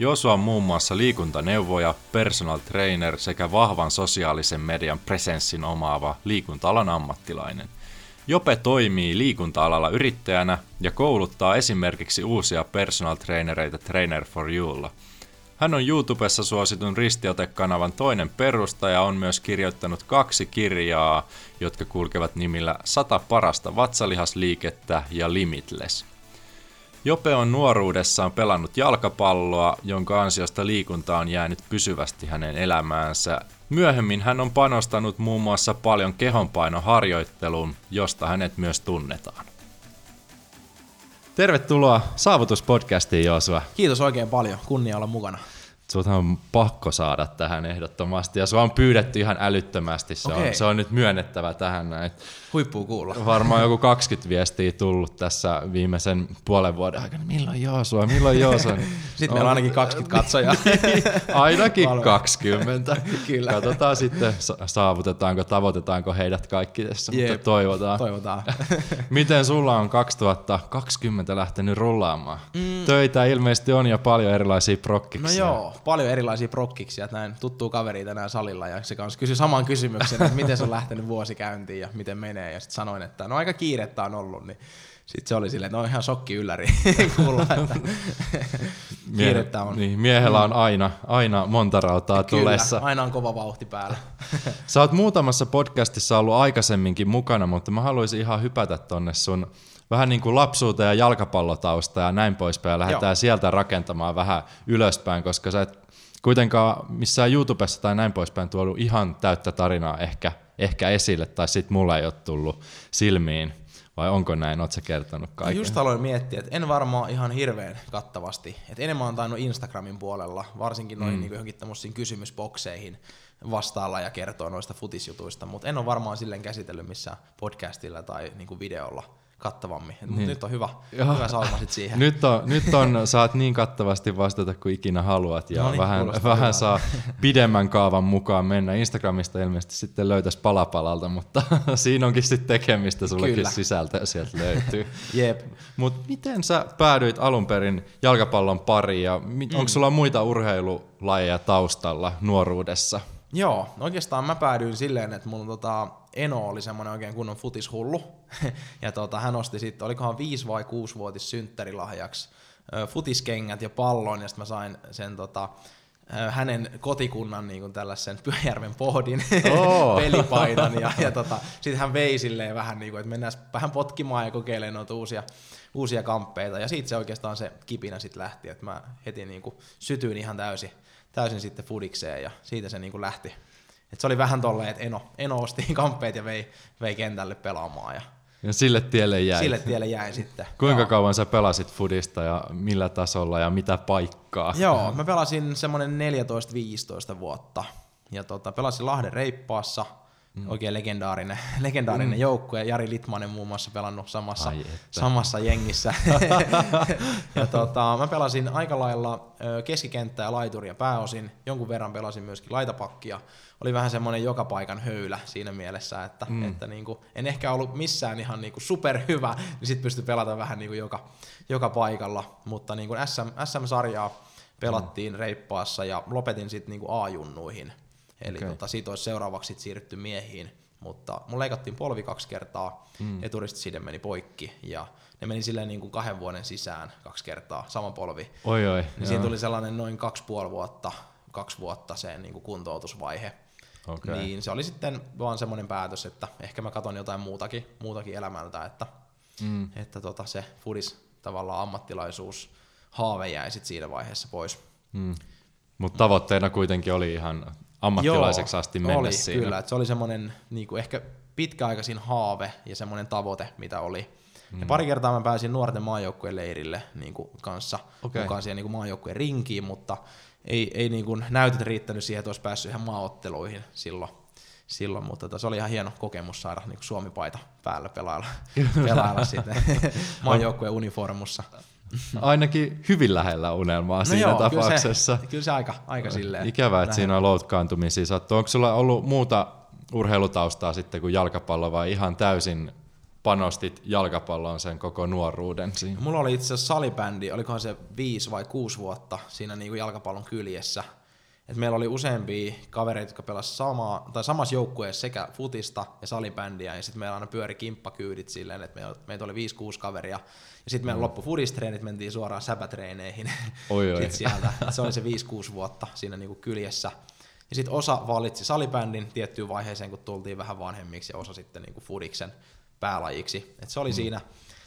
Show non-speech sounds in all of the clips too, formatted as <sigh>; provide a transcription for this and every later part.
Joosua on muun muassa liikuntaneuvoja, personal trainer sekä vahvan sosiaalisen median presenssin omaava liikunta-alan ammattilainen. Jope toimii liikunta-alalla yrittäjänä ja kouluttaa esimerkiksi uusia personal trainereita Trainer for Youlla. Hän on YouTubessa suositun Ristiote-kanavan toinen perustaja ja on myös kirjoittanut kaksi kirjaa, jotka kulkevat nimillä 100 parasta vatsalihasliikettä ja Limitless. Jope on nuoruudessaan pelannut jalkapalloa, jonka ansiosta liikunta on jäänyt pysyvästi hänen elämäänsä. Myöhemmin hän on panostanut muun muassa paljon kehonpainoharjoitteluun, josta hänet myös tunnetaan. Tervetuloa Saavutuspodcastiin, Joosua. Kiitos oikein paljon. Kunnia olla mukana. Sut on pakko saada tähän ehdottomasti ja sua on pyydetty ihan älyttömästi. Se, Okei. on, se on nyt myönnettävä tähän näin. Huippuu kuulla. Varmaan joku 20 viestiä tullut tässä viimeisen puolen vuoden aikana. Milloin Joosua, milloin Joosua? <laughs> Sitten meillä on ainakin 20 katsojaa. <laughs> Ainakin Valve. 20. Kyllä. Katsotaan sitten, sa- saavutetaanko, tavoitetaanko heidät kaikki tässä, mutta Jep. toivotaan. Toivotaan. <laughs> Miten sulla on 2020 lähtenyt rullaamaan? Mm. Töitä ilmeisesti on ja paljon erilaisia No prokkiksia. joo, paljon erilaisia prokkiksia. Näin tuttuu kaveri tänään salilla ja se kanssa kysyi saman kysymyksen, että miten se on lähtenyt vuosi käyntiin ja miten menee. Ja sitten sanoin, että no aika kiirettä on ollut, niin sitten se oli silleen, että no ihan shokki ylläri <laughs> kuulla, että kiirettä on. Niin, miehellä on aina, aina monta rautaa tulessa. Kyllä, aina on kova vauhti päällä. <laughs> Sä oot muutamassa podcastissa ollut aikaisemminkin mukana, mutta mä haluaisin ihan hypätä tonne sun vähän niin kuin lapsuuteen ja jalkapallotausta ja näin poispäin. Ja lähdetään Joo. sieltä rakentamaan vähän ylöspäin, koska sä et kuitenkaan missään YouTubessa tai näin poispäin tuonut ihan täyttä tarinaa ehkä, ehkä esille, tai sit mulla ei ole tullut silmiin. Vai onko näin? Sä kertonut kaiken? just aloin miettiä, että en varmaan ihan hirveän kattavasti. Et enemmän on tainnut Instagramin puolella, varsinkin noihin mm. niin johonkin tämmöisiin kysymysbokseihin vastailla ja kertoa noista futisjutuista, mutta en ole varmaan silleen käsitellyt missään podcastilla tai niin kuin videolla kattavammin. Mut nyt on hyvä, Joo. hyvä sauma sit siihen. Nyt, on, nyt on, saat niin kattavasti vastata kuin ikinä haluat ja No niin, vähän, vähän saa pidemmän kaavan mukaan mennä. Instagramista ilmeisesti sitten löytäisi palapalalta, mutta <laughs> siinä onkin sitten tekemistä, sullekin Kyllä. sisältöä sieltä löytyy. <laughs> Jep. Mutta miten sä päädyit alun perin jalkapallon pariin ja Mm. onko sulla muita urheilulajeja taustalla nuoruudessa? Joo, oikeastaan mä päädyin silleen, että mun tota, Eno oli semmoinen oikein kunnon futishullu. <laughs> ja tota, hän osti sitten, olikohan 5 vai 6 vuotis synttärilahjaksi ö, futiskengät ja pallon, ja sitten mä sain sen tota, hänen kotikunnan niin kuin tällaisen <laughs> Pyhäjärven pohdin Oo. <laughs> pelipaidan ja, ja tota, sitten hän vei silleen vähän niin kuin, että mennään vähän potkimaan ja kokeilemaan noita uusia, uusia kamppeita ja siitä se oikeastaan se kipinä sitten lähti, että mä heti niin kuin sytyin ihan täysin, täysin sitten fudikseen ja siitä se niin kuin lähti. Et se oli vähän tolleen, että Eno, Eno osti <laughs> kamppeet ja vei, vei kentälle pelaamaan ja Ja sille tielle jäi. sille tielle jäin sitten. <laughs> Kuinka Joo. kauan sä pelasit fudista ja millä tasolla ja mitä paikkaa? <laughs> Joo, mä pelasin semmonen 14-15 vuotta. Ja tota, pelasin Lahden reippaassa, mm. oikein legendaarinen, <laughs> legendaarinen mm. joukkue. Jari Litmanen muun muassa pelannut samassa, Ai samassa jengissä. <laughs> ja tota, mä pelasin aika lailla keskikenttää ja laituria pääosin. Jonkun verran pelasin myöskin laitapakkia. Oli vähän semmoinen joka paikan höylä siinä mielessä, että, mm. että niinku, en ehkä ollut missään ihan niinku superhyvä, niin sit pystyi pelata vähän niinku joka, joka paikalla. Mutta niinku SM, SM-sarjaa pelattiin mm. reippaassa ja lopetin sitten niinku A-junnuihin. Eli okay. tota, siitä olisi seuraavaksi sit siirrytty miehiin. Mutta mun leikattiin polvi kaksi kertaa, mm. eturistiside meni poikki ja ne meni silleen niin kuin kahden vuoden sisään kaksi kertaa, sama polvi. Oi oi. Niin siinä tuli sellainen noin kaksi puoli vuotta, kaksi vuotta se niin kuin kuntoutusvaihe. Okei. Niin se oli sitten vaan semmoinen päätös, että ehkä mä katon jotain muutakin, muutakin elämältä, että, Mm. että tota se fudis tavallaan ammattilaisuus haave jäi sit siinä vaiheessa pois. Mm. Mutta tavoitteena kuitenkin oli ihan ammattilaiseksi Joo, asti mennä oli, siinä. Kyllä, että se oli semmoinen niin ehkä pitkäaikaisin haave ja semmoinen tavoite, mitä oli. Mm. Ja pari kertaa mä pääsin nuorten maajoukkueen leirille niin kuin kanssa Okei. mukaan siihen niin maajoukkueen rinkiin, mutta ei, ei niin kuin näytöt riittänyt siihen, että olisi päässyt ihan maaotteluihin silloin. silloin mutta tota, se oli ihan hieno kokemus saada niin kuin Suomi-paita päällä pelailla, <laughs> pelailla sitten maajoukkueen uniformussa. Ainakin hyvin lähellä unelmaa siinä No joo, tapauksessa. Kyllä se, kyllä se aika, aika silleen. Ikävää, että lähellä. siinä on loukkaantumisia sattuu. Onko sulla ollut muuta urheilutaustaa sitten kuin jalkapallo vai ihan täysin panostit jalkapalloon sen koko nuoruuden siinä? Mulla oli itse asiassa salibändi, olikohan se viisi vai kuusi vuotta siinä niin kuin jalkapallon kyljessä. Et meillä oli useampia kavereita, jotka pelasivat samaa, tai samassa joukkueessa sekä futista ja salibändiä, ja sitten meillä aina pyöri kimppakyydit silleen, että meillä, meitä oli 5-6 kaveria, ja sitten meillä loppu fudistreenit, mentiin suoraan säpätreeneihin <laughs> Oi, oi. sieltä. Se oli se 5-6 vuotta siinä niinku kyljessä. Ja sitten osa valitsi salibändin tiettyyn vaiheeseen, kun tultiin vähän vanhemmiksi, ja osa sitten niinku fudiksen päälajiksi. Et se oli mm. siinä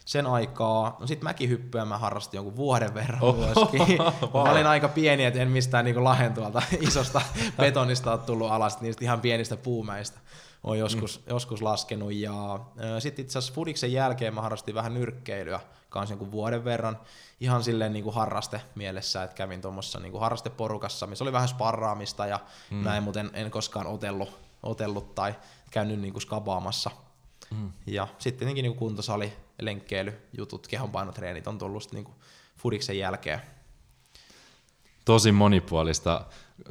sen aikaa. No sitten mäkihyppyä mä harrastin jonkun vuoden verran Oh. myöskin. <laughs> mä olin aika pieni, että en mistään niinku lahen tuolta <laughs> isosta betonista ole tullut alas, niistä ihan pienistä puumäistä on joskus, mm. joskus laskenut. Ja sitten itse asiassa Fudiksen jälkeen mä harrastin vähän nyrkkeilyä kanssa jonkun vuoden verran. Ihan silleen niin kuin harraste mielessä, että kävin tuommoissa niin kuin harrasteporukassa, missä oli vähän sparraamista ja mm. näin, mutta en, en koskaan otellut, otellut tai käynyt niin kuin skabaamassa. Mm. Ja sitten tietenkin niin kuin kuntosali, lenkkeily, jutut, kehonpainotreenit on tullut niin kuin Fudiksen jälkeen. Tosi monipuolista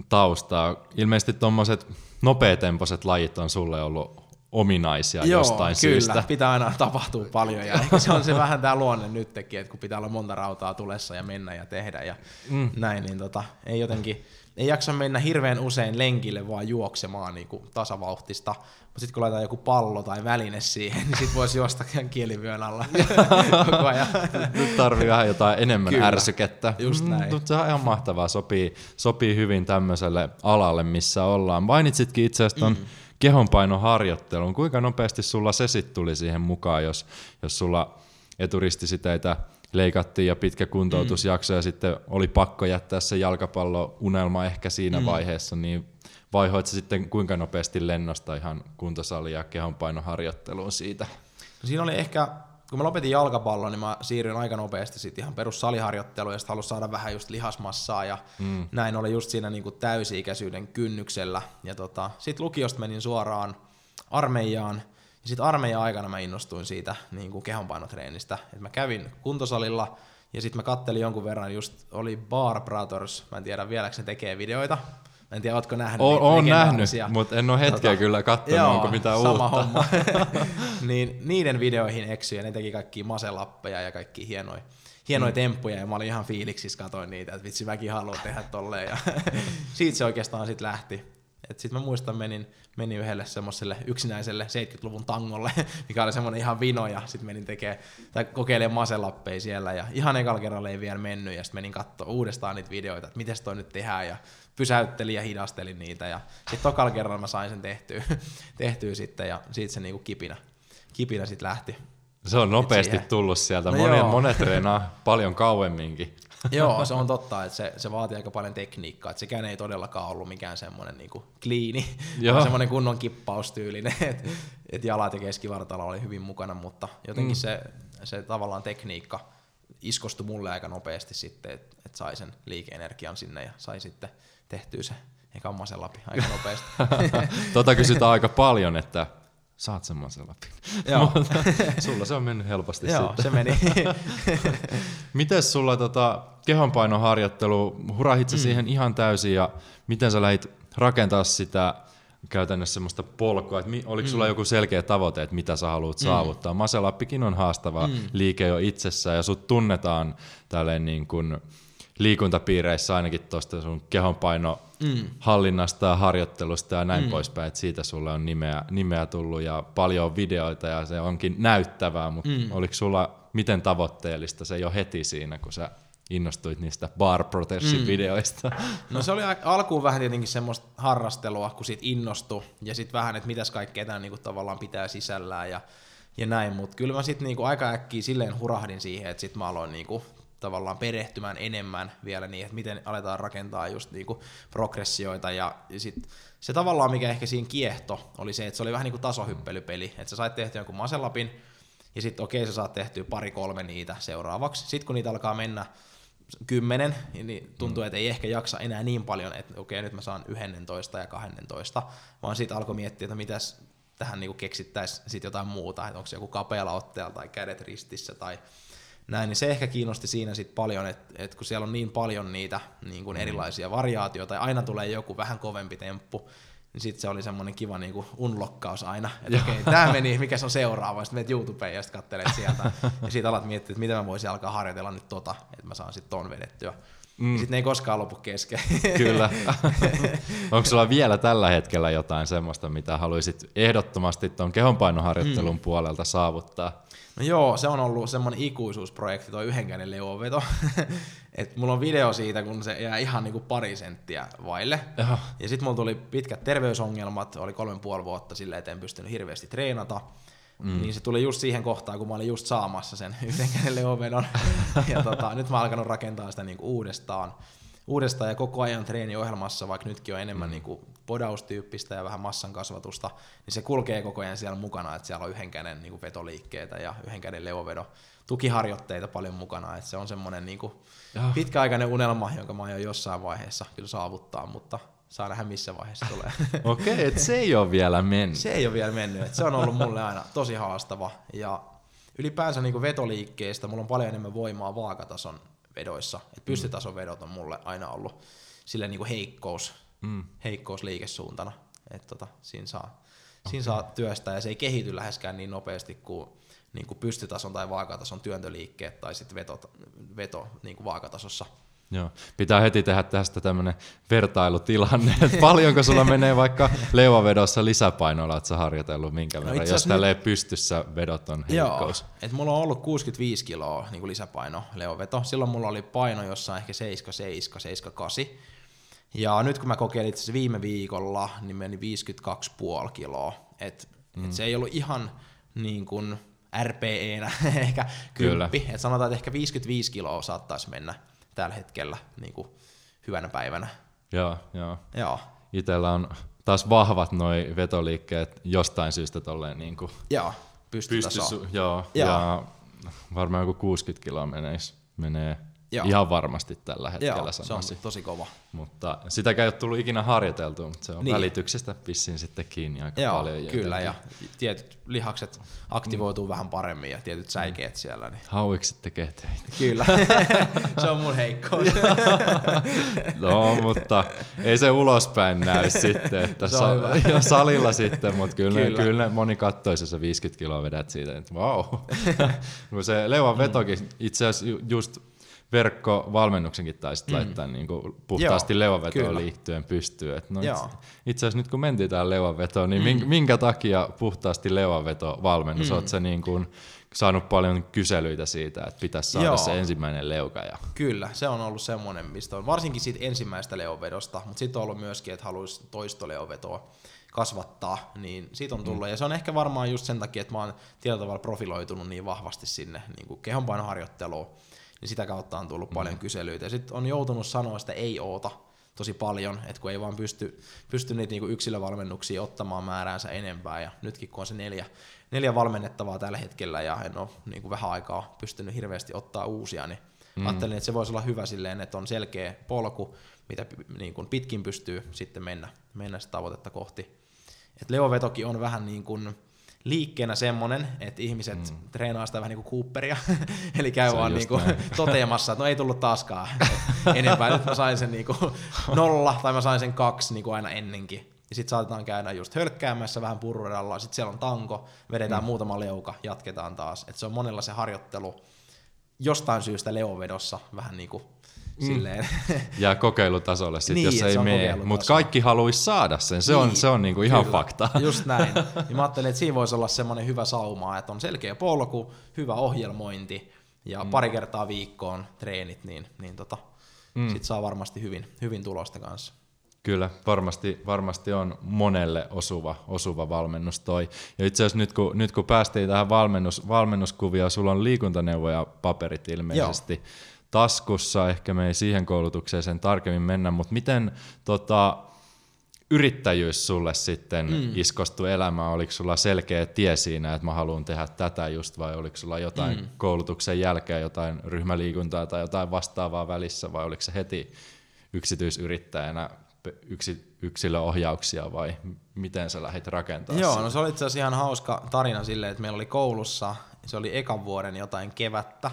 taustaa. Ilmeisesti tuommoiset nopeatempoiset lajit on sulle ollut ominaisia Joo, jostain kyllä. syystä. pitää aina tapahtua paljon ja ehkä se on se vähän tämä luonne nytkin, että kun pitää olla monta rautaa tulessa ja mennä ja tehdä ja mm. näin, niin tota, ei jotenkin, ei jaksa mennä hirveän usein lenkille vaan juoksemaan niin kuin tasavauhtista, mutta sitten kun laitetaan joku pallo tai väline siihen, niin sitten voisi juosta kielivyön alla <laughs> koko ajan. Nyt tarvii vähän jotain enemmän Kyllä, ärsykettä. just näin. Mm, mutta se on ihan mahtavaa, sopii, sopii hyvin tämmöiselle alalle, missä ollaan. Mainitsitkin itse asiassa mm. kehonpainoharjoittelun. Kuinka nopeasti sulla se sitten tuli siihen mukaan, jos, jos sulla eturistisiteitä leikattiin ja pitkä kuntoutusjakso mm. ja sitten oli pakko jättää se jalkapallo-unelma ehkä siinä mm. vaiheessa, niin vaihoit sä sitten kuinka nopeasti lennosta ihan kuntosali- ja kehonpainoharjoitteluun siitä? No siinä oli ehkä, kun mä lopetin jalkapallon, niin mä siirryin aika nopeasti sitten ihan perussaliharjoitteluun ja sitten halusin saada vähän just lihasmassaa ja mm. näin oli just siinä niin kuin täysi-ikäisyyden kynnyksellä. Ja tota, sitten lukiosta menin suoraan armeijaan ja sitten armeijan aikana mä innostuin siitä niin kuin kehonpainotreenistä. Et mä kävin kuntosalilla ja sitten mä kattelin jonkun verran, just oli Bar Brothers, mä en tiedä vieläkö se tekee videoita. En tiedä, ootko nähnyt Oon, niitä oon nähnyt, mutta en ole hetkeä Tota, kyllä katsonut, Joo, onko mitään sama uutta. homma. <laughs> niin niiden videoihin eksyi ja ne teki kaikki maselappeja ja kaikki hienoja hienoja mm. temppuja ja mä olin ihan fiiliksissä, katoin niitä, että vitsi mäkin haluan tehdä tolleen ja <laughs> siitä se oikeastaan sitten lähti. Sitten mä muistan, menin, menin yhdelle semmoiselle yksinäiselle 70-luvun tangolle, <laughs> mikä oli semmoinen ihan vino, ja sitten menin tekee, tai kokeilemaan maselappeja siellä, ja ihan ekalla kerralla ei vielä mennyt, ja sitten menin katsoa uudestaan niitä videoita, että miten toi nyt tehdään, ja pysäyttelin ja hidastelin niitä, ja sitten tokalla kerralla mä sain sen tehtyä, <laughs> tehtyä sitten, ja siitä se niinku kipinä, kipinä sitten lähti. Se on nopeasti tullut sieltä. No Monet, joo. monet <laughs> treenaa paljon kauemminkin. Joo, se on <laughs> totta, että se, se vaatii aika paljon tekniikkaa, että sekään ei todellakaan ollut mikään semmoinen niinku kliini, vaan semmoinen kunnon kippaustyylinen, että et jalat ja keskivartalo oli hyvin mukana, mutta jotenkin mm. se, se tavallaan tekniikka iskostui mulle aika nopeasti sitten, että et sai sen liikeenergian sinne ja sai sitten tehtyä se masen läpi aika <laughs> nopeasti. <laughs> tota kysytään aika paljon, että saat semmoisen läpi. Joo. <laughs> Sulla se on mennyt helposti Joo, sitten. se meni. Miten sulla tota, kehonpainoharjoittelu, hurahit mm. siihen ihan täysin ja miten sä lähdit rakentaa sitä käytännössä semmoista polkua, että oliko sulla joku selkeä tavoite, että mitä sä haluat mm. saavuttaa? Maselappikin on haastava mm. liike jo itsessään ja sut tunnetaan tälleen niin kuin liikuntapiireissä ainakin tuosta sun kehonpaino mm. hallinnasta ja harjoittelusta ja näin mm. poispäin, että siitä sulle on nimeä, nimeä tullut ja paljon videoita ja se onkin näyttävää, mutta mm. oliko sulla miten tavoitteellista se jo heti siinä, kun sä innostuit niistä Bar mm. videoista? No se oli alkuun vähän tietenkin semmoista harrastelua, kun siitä innostui, ja sitten vähän, että mitäs kaikkea tämä niinku tavallaan pitää sisällään ja, ja näin, mutta kyllä mä sitten niinku aika äkkiä silleen hurahdin siihen, että sitten mä aloin niinku tavallaan perehtymään enemmän vielä niin, että miten aletaan rakentaa just niinku progressioita. Ja, sit se tavallaan mikä ehkä siinä kiehto oli se, että se oli vähän niin kuin tasohyppelypeli, että sä sait tehtyä jonkun maselapin Ja sitten okei, sä saat tehtyä pari-kolme niitä seuraavaksi. Sitten kun niitä alkaa mennä kymmenen, niin tuntuu, että ei ehkä jaksa enää niin paljon, että okei, nyt mä saan 11 ja 12, vaan sitten alkoi miettiä, että mitäs tähän niinku keksittäisiin sit jotain muuta, että onko se joku kapealla otteella tai kädet ristissä tai näin, niin se ehkä kiinnosti siinä sit paljon, että et kun siellä on niin paljon niitä niin kuin erilaisia variaatioita ja aina tulee joku vähän kovempi temppu, niin sitten se oli semmoinen kiva niin kuin unlokkaus aina, että okei, okay, tämä meni, mikä se on seuraava, sitten menet YouTubeen ja sitten katselet sieltä, <laughs> ja siitä alat miettiä, että miten mä voisin alkaa harjoitella nyt tota, että mä saan sitten ton vedettyä. Mm. Sitten ne ei koskaan lopu kesken. Kyllä. <laughs> Onko sulla vielä tällä hetkellä jotain semmoista, mitä haluaisit ehdottomasti tuon kehonpainoharjoittelun mm. puolelta saavuttaa? No joo, se on ollut semmoinen ikuisuusprojekti, tuo yhdenkäinen leoveto. <laughs> Et mulla on video siitä, kun se jää ihan niinku pari senttiä vaille. Jaha. Ja sitten mulla tuli pitkät terveysongelmat, oli kolmen puoli vuotta silleen, että en pystynyt hirveästi treenata. Mm. Niin se tuli just siihen kohtaan, kun mä olin just saamassa sen <laughs> yhdenkäinen leovedon. ja tota, nyt mä oon alkanut rakentaa sitä niinku uudestaan uudestaan ja koko ajan treeniohjelmassa, vaikka nytkin on enemmän mm. niin kuin podaustyyppistä ja vähän massan kasvatusta, niin se kulkee koko ajan siellä mukana, että siellä on yhden käden niin kuin vetoliikkeitä ja yhden käden leovedo tukiharjoitteita paljon mukana, että se on semmoinen niin kuin pitkäaikainen unelma, jonka mä aion jossain vaiheessa kyllä saavuttaa, mutta saa nähdä missä vaiheessa tulee. <laughs> Okei, okay, että se ei ole vielä mennyt. Se ei ole vielä mennyt, että se on ollut mulle aina tosi haastava ja ylipäänsä niin vetoliikkeestä mulla on paljon enemmän voimaa vaakatason vedoissa. Et pystytason vedot on mulle aina ollut sille niin heikkous, mm. heikkous liikesuuntana. Et tota, siinä, saa, okay. siinä saa työstää ja se ei kehity läheskään niin nopeasti kuin, niin kuin pystytason tai vaakatason työntöliikkeet tai sitten veto, veto niin kuin vaakatasossa. Joo. Pitää heti tehdä tästä tämmöinen vertailutilanne, että paljonko sulla menee vaikka leuavedossa lisäpainoilla, että sä harjoitellut minkä no verran, jos tälleen nyt... pystyssä vedot on heikkous. Joo, että mulla on ollut 65 kiloa niin kuin lisäpaino leuaveto. Silloin mulla oli paino jossain ehkä 77, 78. Ja nyt kun mä kokeilin itse viime viikolla, niin meni 52,5 kiloa. Et, mm. et se ei ollut ihan niin kuin RPE-nä <laughs> ehkä kymppi. Et sanotaan, että ehkä 55 kiloa saattaisi mennä tällä hetkellä niin kuin hyvänä päivänä. Joo, joo. joo. Itellä on taas vahvat noi vetoliikkeet jostain syystä tolleen niin kuin joo, pystytaso. Pystys, joo, joo, ja varmaan joku 60 kiloa menee Joo. Ihan varmasti tällä hetkellä Joo, sanoisin. se on tosi kova. Mutta sitäkään ei ole tullut ikinä harjoiteltua, mutta se on niin. välityksestä pissin sitten kiinni aika Joo, paljon. kyllä, ja tietyt lihakset aktivoituu mm. vähän paremmin ja tietyt säikeet siellä. Niin. Hauikset tekee teitä. Kyllä, <laughs> se on mun heikkous. <laughs> no, mutta ei se ulospäin näy sitten, että sa- ja <laughs> salilla sitten, mutta kyllä, kyllä. Ne, kyllä moni kattoisi, jos 50 kiloa vedät siitä, että vau. Wow. se leuan vetokin itse asiassa just verkkovalmennuksenkin taisit mm. laittaa niin kuin puhtaasti leuanvetoon liittyen pystyyn. Et no itse, itse asiassa nyt kun mentiin tähän leuanvetoon, niin mm. minkä takia puhtaasti leuanvetovalmennus? Mm. Oletko niin kuin saanut paljon kyselyitä siitä, että pitäisi saada Joo. se ensimmäinen leuka? Ja... Kyllä, se on ollut semmoinen, mistä on varsinkin siitä ensimmäistä leuanvedosta, mutta sitten on ollut myöskin, että haluaisi toistoleuanvetoa kasvattaa, niin siitä on tullut. Mm. Ja se on ehkä varmaan just sen takia, että mä oon tietyllä tavalla profiloitunut niin vahvasti sinne niin kuin kehonpainoharjoitteluun niin sitä kautta on tullut mm. paljon kyselyitä. Ja sitten on joutunut sanoa sitä ei oota tosi paljon, että kun ei vaan pysty, pysty niitä niinku yksilövalmennuksia ottamaan määräänsä enempää, ja nytkin kun on se neljä, neljä valmennettavaa tällä hetkellä, ja en ole niinku vähän aikaa pystynyt hirveästi ottaa uusia, niin mm. ajattelin, että se voisi olla hyvä silleen, että on selkeä polku, mitä niin kuin pitkin pystyy sitten mennä, mennä sitä tavoitetta kohti. Et Leo-vetokin on vähän niin kuin, liikkeenä semmonen, että ihmiset mm. treenaa sitä vähän niin kuin Cooperia, <laughs> eli käy vaan niin kuin <laughs> toteamassa, että no ei tullut taaskaan enempää, nyt mä sain sen niin kuin nolla tai mä sain sen kaksi niin kuin aina ennenkin. Ja sitten saatetaan käydä just hölkkäämässä vähän purrudalla, sitten siellä on tanko, vedetään mm. muutama leuka, jatketaan taas. Et se on monella se harjoittelu jostain syystä leovedossa vähän niin kuin Mm. Silleen. Ja kokeilutasolle sitten, niin, jos ei mene. Mutta kaikki haluaisi saada sen, se niin, on, se on niinku ihan kyllä, fakta. <laughs> Just näin. <laughs> Ja mä ajattelin, että siinä voisi olla semmoinen hyvä sauma, että on selkeä polku, hyvä ohjelmointi ja mm. pari kertaa viikkoon treenit, niin, niin tota, mm. sit saa varmasti hyvin, hyvin tulosta kanssa. Kyllä, varmasti, varmasti on monelle osuva, osuva valmennus toi. Ja itse asiassa nyt kun, nyt kun päästiin tähän valmennus, valmennuskuvia, sulla on liikuntaneuvoja paperit ilmeisesti. Joo taskussa, ehkä me ei siihen koulutukseen sen tarkemmin mennä, mutta miten tota, yrittäjyys sulle sitten mm. iskostu elämään? Oliko sulla selkeä tie siinä, että mä haluan tehdä tätä just, vai oliko sulla jotain mm. koulutuksen jälkeen, jotain ryhmäliikuntaa tai jotain vastaavaa välissä, vai oliko se heti yksityisyrittäjänä yksi, yksilöohjauksia vai miten sä lähdit rakentamaan Joo, sitä? no se oli itse asiassa ihan hauska tarina silleen, että meillä oli koulussa, se oli ekan vuoden jotain kevättä,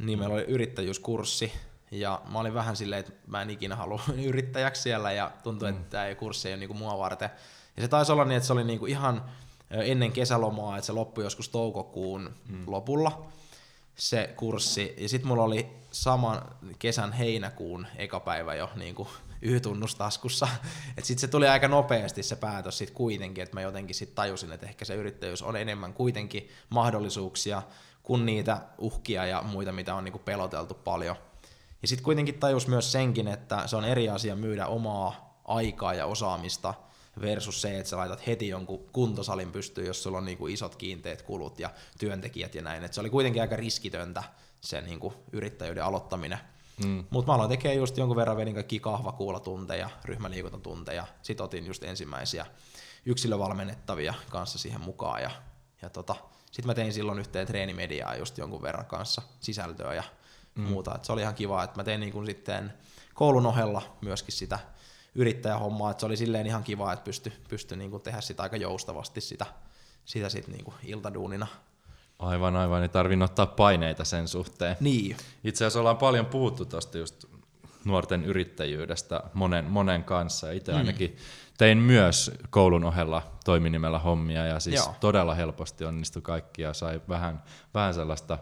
niin meillä oli yrittäjyyskurssi, ja mä olin vähän silleen, että mä en ikinä halua <laughs> yrittäjäksi siellä, ja tuntui, mm. että tämä kurssi ei ole niinku mua varten. Ja se taisi olla niin, että se oli niinku ihan ennen kesälomaa, että se loppui joskus toukokuun mm. lopulla se kurssi. Ja sitten mulla oli saman kesän heinäkuun eka päivä jo <laughs> niin kuin Y-tunnus taskussa. <laughs> Et sitten se tuli aika nopeasti se päätös sit kuitenkin, että mä jotenkin sit tajusin, että ehkä se yrittäjyys on enemmän kuitenkin mahdollisuuksia kuin niitä uhkia ja muita, mitä on niinku peloteltu paljon. Ja sitten kuitenkin tajus myös senkin, että se on eri asia myydä omaa aikaa ja osaamista versus se, että sä laitat heti jonkun kuntosalin pystyyn, jos sulla on niinku isot kiinteät kulut ja työntekijät ja näin. Et se oli kuitenkin aika riskitöntä se niinku yrittäjyyden aloittaminen. Mm. Mutta mä aloin tekemään just jonkun verran vedin kaikki kahvakuulatunteja, ryhmäliikuntatunteja, sit otin just ensimmäisiä yksilövalmennettavia kanssa siihen mukaan ja, ja tota, sitten mä tein silloin yhteen treenimediaa just jonkun verran kanssa sisältöä ja mm. muuta. Et se oli ihan kiva, että mä tein niin sitten koulun ohella myöskin sitä yrittäjähommaa, että se oli silleen ihan kiva, että pysty, pysty niin tehdä sitä aika joustavasti sitä, sitä sitten niin iltaduunina Aivan, aivan. Ei tarvinnut ottaa paineita sen suhteen. Niin. Itse asiassa ollaan paljon puhuttu tuosta just nuorten yrittäjyydestä monen, monen kanssa. Itse mm. Tein myös koulun ohella toiminimellä hommia ja siis Joo. todella helposti onnistui kaikki ja sai vähän, vähän sellaista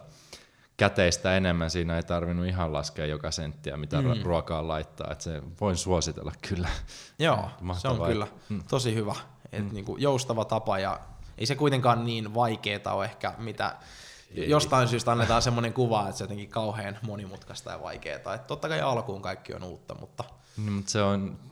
käteistä enemmän. Siinä ei tarvinnut ihan laskea joka senttiä, mitä mm. ruokaa laittaa. Et se voin suositella kyllä. Joo, <laughs> se on kyllä mm. tosi hyvä. Et mm. niinku joustava tapa ja ei se kuitenkaan niin vaikeeta ole ehkä, mitä ei. jostain syystä annetaan semmoinen kuva, että se on jotenkin kauhean monimutkaista ja vaikeaa. Että totta kai alkuun kaikki on uutta, mutta... No, mutta se on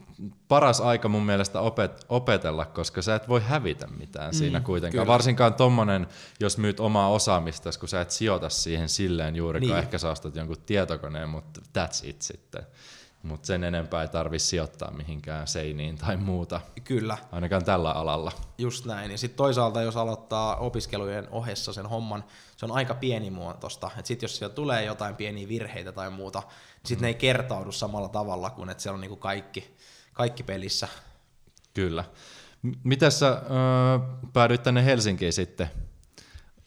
paras aika mun mielestä opet- opetella, koska sä et voi hävitä mitään mm, siinä kuitenkaan. Kyllä. Varsinkaan tommonen, jos myyt omaa osaamista, kun sä et sijoita siihen silleen juurikaan. Niin. Ehkä sä ostat jonkun tietokoneen, mutta that's it sitten. Mutta sen enempää ei tarvitse sijoittaa mihinkään seiniin tai muuta. Kyllä. Ainakaan tällä alalla. Just näin. Ja sitten toisaalta, jos aloittaa opiskelujen ohessa sen homman, se on aika pienimuotoista. Sitten jos siellä tulee jotain pieniä virheitä tai muuta, niin sitten mm. ne ei kertaudu samalla tavalla kuin että siellä on niinku kaikki, kaikki pelissä. Kyllä. Miten sä öö, päädyit tänne Helsinkiin sitten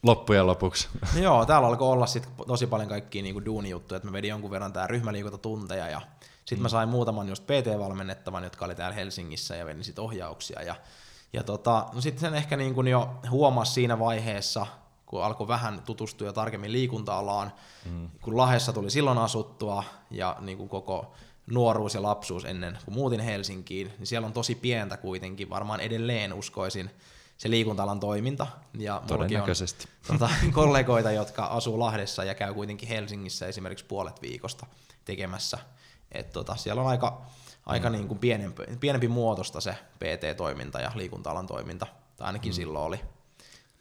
loppujen lopuksi. No <laughs> joo, täällä alkoi olla sit tosi paljon kaikkia niinku duunijuttuja, että mä vedin jonkun verran tää ryhmäliikuntatunteja ja sitten mm. mä sain muutaman just PT-valmennettavan, jotka oli täällä Helsingissä ja vedin sit ohjauksia ja, ja tota, no sitten sen ehkä niin jo huomasi siinä vaiheessa, kun alkoi vähän tutustua tarkemmin liikunta-alaan, mm. kun Lahessa tuli silloin asuttua ja niin kuin koko nuoruus ja lapsuus ennen kuin muutin Helsinkiin, niin siellä on tosi pientä kuitenkin, varmaan edelleen uskoisin, se liikuntalan toiminta. Ja Todennäköisesti. On, tota, <laughs> kollegoita, jotka asuu Lahdessa ja käy kuitenkin Helsingissä esimerkiksi puolet viikosta tekemässä. Et tota, siellä on aika, aika mm. niin kuin pienempi, pienempi muotosta se PT-toiminta ja liikuntalan toiminta, tai ainakin mm. silloin oli.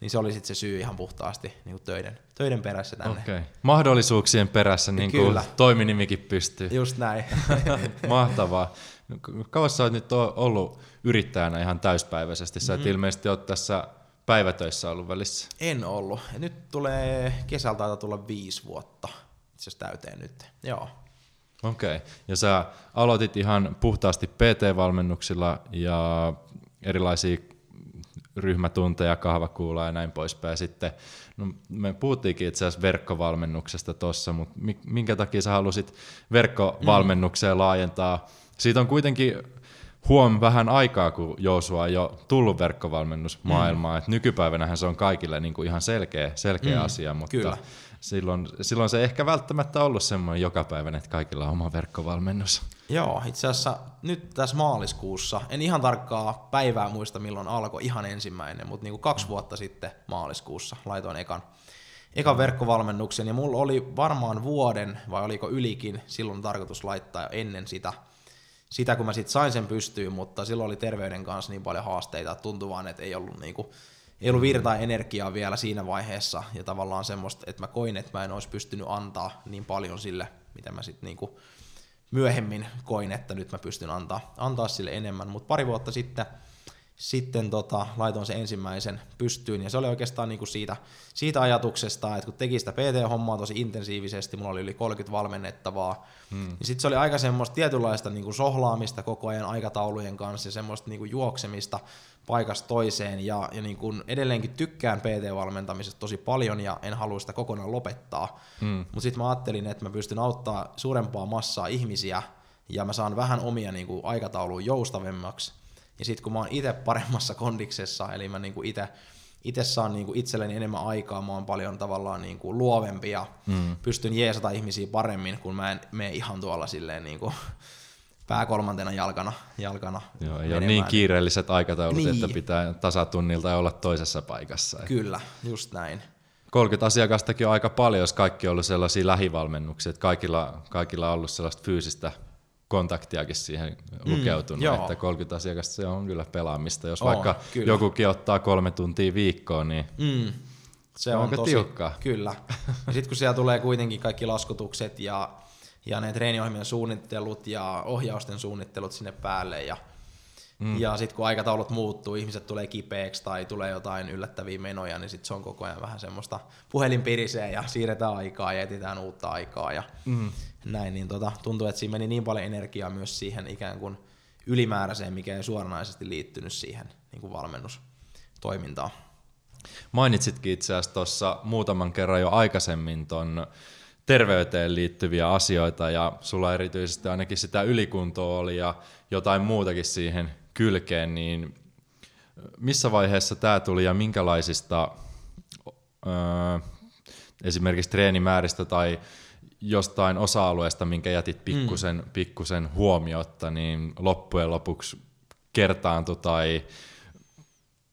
Niin se oli sitten se syy ihan puhtaasti niin kuin töiden, töiden perässä tänne. Okay. Mahdollisuuksien perässä, niin kuin Kyllä. toiminimikin pystyy. Just näin. <laughs> Mahtavaa. Kauas sä oot nyt ollut yrittäjänä ihan täyspäiväisesti? Sä et mm. ilmeisesti ole tässä päivätöissä ollut välissä. En ollut. Nyt tulee, kesältä tulla viisi vuotta, itse täyteen nyt. Joo. Okei, okay. ja sä aloitit ihan puhtaasti PT-valmennuksilla ja erilaisia ryhmätunteja, kahvakuulaa ja näin poispäin. Sitten, no, me puhuttiinkin itse asiassa verkkovalmennuksesta tuossa, mutta minkä takia sä halusit verkkovalmennukseen mm. laajentaa? Siitä on kuitenkin huom vähän aikaa, kun Joosua on jo tullut verkkovalmennusmaailmaan. Mm. Et nykypäivänähän se on kaikille niin kuin ihan selkeä, selkeä mm. asia, mutta Kyllä silloin, silloin se ehkä välttämättä ollut semmoinen jokapäiväinen, että kaikilla on oma verkkovalmennus. Joo, itse asiassa nyt tässä maaliskuussa, en ihan tarkkaa päivää muista milloin alkoi ihan ensimmäinen, mutta niin kuin kaksi vuotta sitten maaliskuussa laitoin ekan, ekan verkkovalmennuksen ja mulla oli varmaan vuoden vai oliko ylikin silloin tarkoitus laittaa ennen sitä, sitä kun mä sitten sain sen pystyyn, mutta silloin oli terveyden kanssa niin paljon haasteita, että tuntui vaan, että ei ollut niinku ei ollut virtaa energiaa vielä siinä vaiheessa, ja tavallaan semmoista, että mä koin, että mä en olisi pystynyt antaa niin paljon sille, mitä mä sitten niinku myöhemmin koin, että nyt mä pystyn antaa, antaa sille enemmän, mutta pari vuotta sitten sitten tota, laitoin sen ensimmäisen pystyyn, ja se oli oikeastaan niinku siitä, siitä ajatuksesta, että kun teki sitä PT-hommaa tosi intensiivisesti, mulla oli yli 30 valmennettavaa, hmm. niin sitten se oli aika semmoista tietynlaista niinku sohlaamista koko ajan aikataulujen kanssa, ja semmoista niinku juoksemista paikasta toiseen, ja, ja niinku edelleenkin tykkään PT-valmentamisesta tosi paljon, ja en halua sitä kokonaan lopettaa, hmm. mutta sitten mä ajattelin, että mä pystyn auttaa suurempaa massaa ihmisiä, ja mä saan vähän omia niinku aikatauluja joustavemmaksi, ja sitten kun mä oon itse paremmassa kondiksessa, eli mä niinku itse itse saan niinku itselleni enemmän aikaa, mä oon paljon tavallaan niinku luovempi ja mm. pystyn jeesata ihmisiä paremmin, kun mä en mene ihan tuolla silleen niinku pää kolmantena jalkana. jalkana Joo, ei ole niin kiireelliset aikataulut, niin. että pitää tasatunnilta olla toisessa paikassa. Kyllä, just näin. 30 asiakastakin on aika paljon, jos kaikki on ollut sellaisia lähivalmennuksia, että kaikilla, kaikilla on ollut sellaista fyysistä kontaktiakin siihen mm, lukeutunut, joo. että 30 asiakasta se on kyllä pelaamista. Jos oh, vaikka kyllä. jokukin ottaa kolme tuntia viikkoon, niin mm, se on tosi, tiukkaa. Kyllä. Ja sitten kun siellä tulee kuitenkin kaikki laskutukset ja, ja ne treeniohjelmien suunnittelut ja ohjausten suunnittelut sinne päälle ja Mm. Ja sitten kun aikataulut muuttuu, ihmiset tulee kipeäksi tai tulee jotain yllättäviä menoja, niin sitten se on koko ajan vähän semmoista puhelinpirisee ja siirretään aikaa ja etsitään uutta aikaa ja mm. näin. Niin tota, tuntuu, että siinä meni niin paljon energiaa myös siihen ikään kuin ylimääräiseen, mikä ei suoranaisesti liittynyt siihen niin kuin valmennustoimintaan. Mainitsitkin itse asiassa tuossa muutaman kerran jo aikaisemmin ton terveyteen liittyviä asioita ja sulla erityisesti ainakin sitä ylikuntoa oli ja jotain muutakin siihen kylkeen, niin missä vaiheessa tämä tuli ja minkälaisista öö, esimerkiksi treenimääristä tai jostain osa-alueesta, minkä jätit pikkusen, mm. pikkusen huomiotta, niin loppujen lopuksi kertaantui tai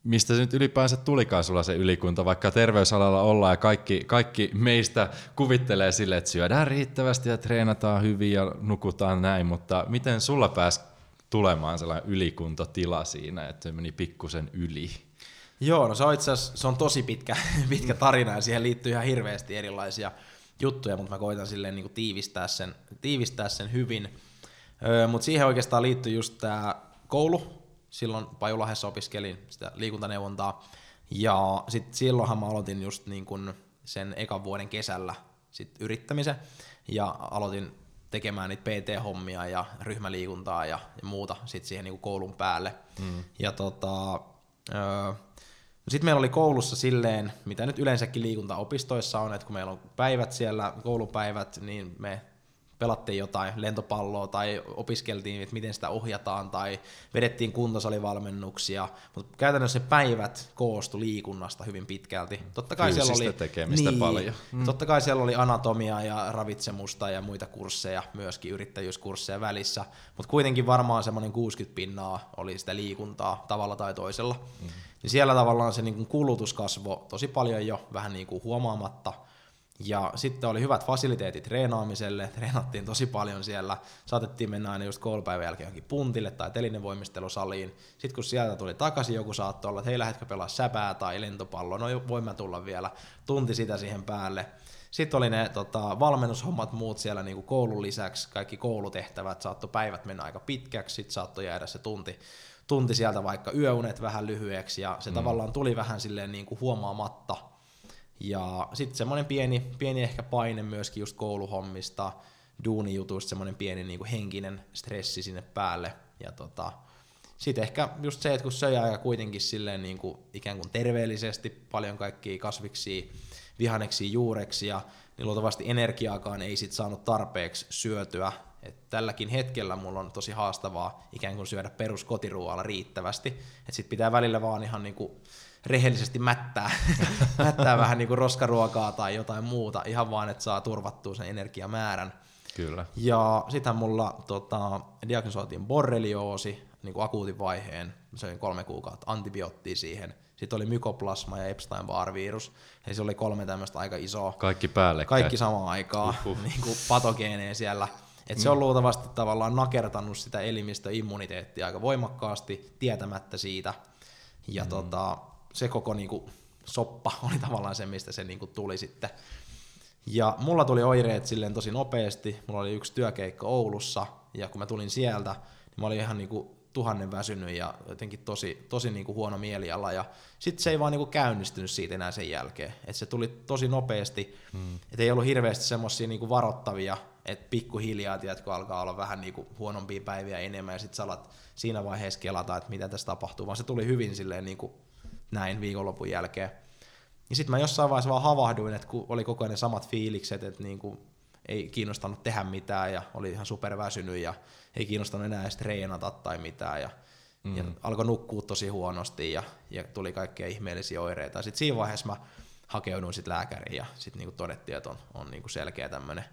mistä se nyt ylipäänsä tulikaan sulla se ylikunta, vaikka terveysalalla ollaan ja kaikki, kaikki meistä kuvittelee sille, että syödään riittävästi ja treenataan hyvin ja nukutaan näin, mutta miten sulla pääsi tulemaan sellainen ylikuntotila siinä, että se meni pikkusen yli? Joo, no se on itse asiassa, se on tosi pitkä, <laughs> pitkä tarina ja siihen liittyy ihan hirveästi erilaisia juttuja, mutta mä koitan silleen niin kuin tiivistää, sen, tiivistää sen hyvin. Öö, mutta siihen oikeastaan liittyy just tämä koulu. Silloin Pajulahdessa opiskelin sitä liikuntaneuvontaa. Ja sitten silloinhan mä aloitin just niin kuin sen ekan vuoden kesällä sit yrittämisen. Ja aloitin tekemään niitä PT-hommia ja ryhmäliikuntaa ja, ja muuta sit siihen niin kuin koulun päälle. Mm. Ja tota, öö, sitten meillä oli koulussa silleen, mitä nyt yleensäkin liikuntaopistoissa on, että kun meillä on päivät siellä, koulupäivät, niin me pelattiin jotain lentopalloa tai opiskeltiin, että miten sitä ohjataan tai vedettiin kuntosalivalmennuksia, mutta käytännössä päivät koostu liikunnasta hyvin pitkälti. Totta kai siellä oli tekemistä niin, paljon. Mm. Totta kai siellä oli anatomia ja ravitsemusta ja muita kursseja, myöskin yrittäjyyskursseja välissä, mutta kuitenkin varmaan semmoinen 60 pinnaa oli sitä liikuntaa tavalla tai toisella. Mm. Niin siellä tavallaan se niin kulutus kasvoi tosi paljon jo vähän niin kuin huomaamatta – ja sitten oli hyvät fasiliteetit treenaamiselle, <laughs> treenattiin tosi paljon siellä, saatettiin mennä aina just koulupäivän jälkeen johonkin puntille tai telinevoimistelusaliin. Sitten kun sieltä tuli takaisin, joku saattoi olla, että hei lähdetkö pelaa säpää tai lentopalloa, no voin mä tulla vielä, tunti sitä siihen päälle. Sitten oli ne tota, valmennushommat muut siellä niin kuin koulun lisäksi, kaikki koulutehtävät, saattoi päivät mennä aika pitkäksi, sitten saattoi jäädä se tunti, tunti sieltä vaikka yöunet vähän lyhyeksi, ja se mm. tavallaan tuli vähän silleen niin kuin huomaamatta, ja sitten semmoinen pieni, pieni ehkä paine myöskin just kouluhommista, duunijutuista, semmoinen pieni niin kuin henkinen stressi sinne päälle. Ja tota, sitten ehkä just se, että kun söi aika kuitenkin silleen niin kuin ikään kuin terveellisesti, paljon kaikkia kasviksia, vihanneksia, juureksia, niin luultavasti energiaakaan ei sit saanut tarpeeksi syötyä. Et tälläkin hetkellä mulla on tosi haastavaa ikään kuin syödä peruskotiruoalla riittävästi. Että sit pitää välillä vaan ihan niinku rehellisesti mättää, <laughs> mättää vähän niin kuin roskaruokaa tai jotain muuta, ihan vaan, että saa turvattua sen energiamäärän. Kyllä. Ja sitten mulla tota, diagnosoitiin borrelioosi, niin kuin akuutin vaiheen, söin kolme kuukautta antibioottia siihen. Sitten oli mykoplasma ja Epstein-Barr-virus. Eli se oli kolme tämmöistä aika isoa. Kaikki päälle. Kaikki samaan aikaan, <laughs> niin kuin patogeeneen siellä. Et se on mm. luultavasti tavallaan nakertanut sitä elimistöimmuniteettia aika voimakkaasti, tietämättä siitä. Ja mm. tota, se koko niin kuin, soppa <laughs> oli tavallaan se, mistä se niin kuin, tuli sitten. Ja mulla tuli oireet silleen tosi nopeasti. Mulla oli yksi työkeikka Oulussa, ja kun mä tulin sieltä, niin mä olin ihan niinku tuhannen väsynyt ja jotenkin tosi, tosi niinku huono mieliala. Ja sitten se ei vaan niinku käynnistynyt siitä enää sen jälkeen. Et se tuli tosi nopeasti, hmm. että ei ollut hirveästi semmoisia niinku varoittavia, että pikkuhiljaa, tiedätkö, alkaa olla vähän niinku huonompia päiviä enemmän, ja sitten salat siinä vaiheessa kelata, että mitä tässä tapahtuu, vaan se tuli hyvin silleen niinku näin viikonlopun jälkeen. Ja sitten mä jossain vaiheessa vaan havahduin, että kun oli koko ajan ne samat fiilikset, että niinku ei kiinnostanut tehdä mitään ja oli ihan superväsynyt ja ei kiinnostanut enää edes treenata tai mitään ja, mm. ja alkoi nukkua tosi huonosti ja, ja tuli kaikkia ihmeellisiä oireita. Sitten siinä vaiheessa mä hakeuduin sitten lääkäriin ja sitten niinku todettiin, että on, on niinku selkeä tämmöinen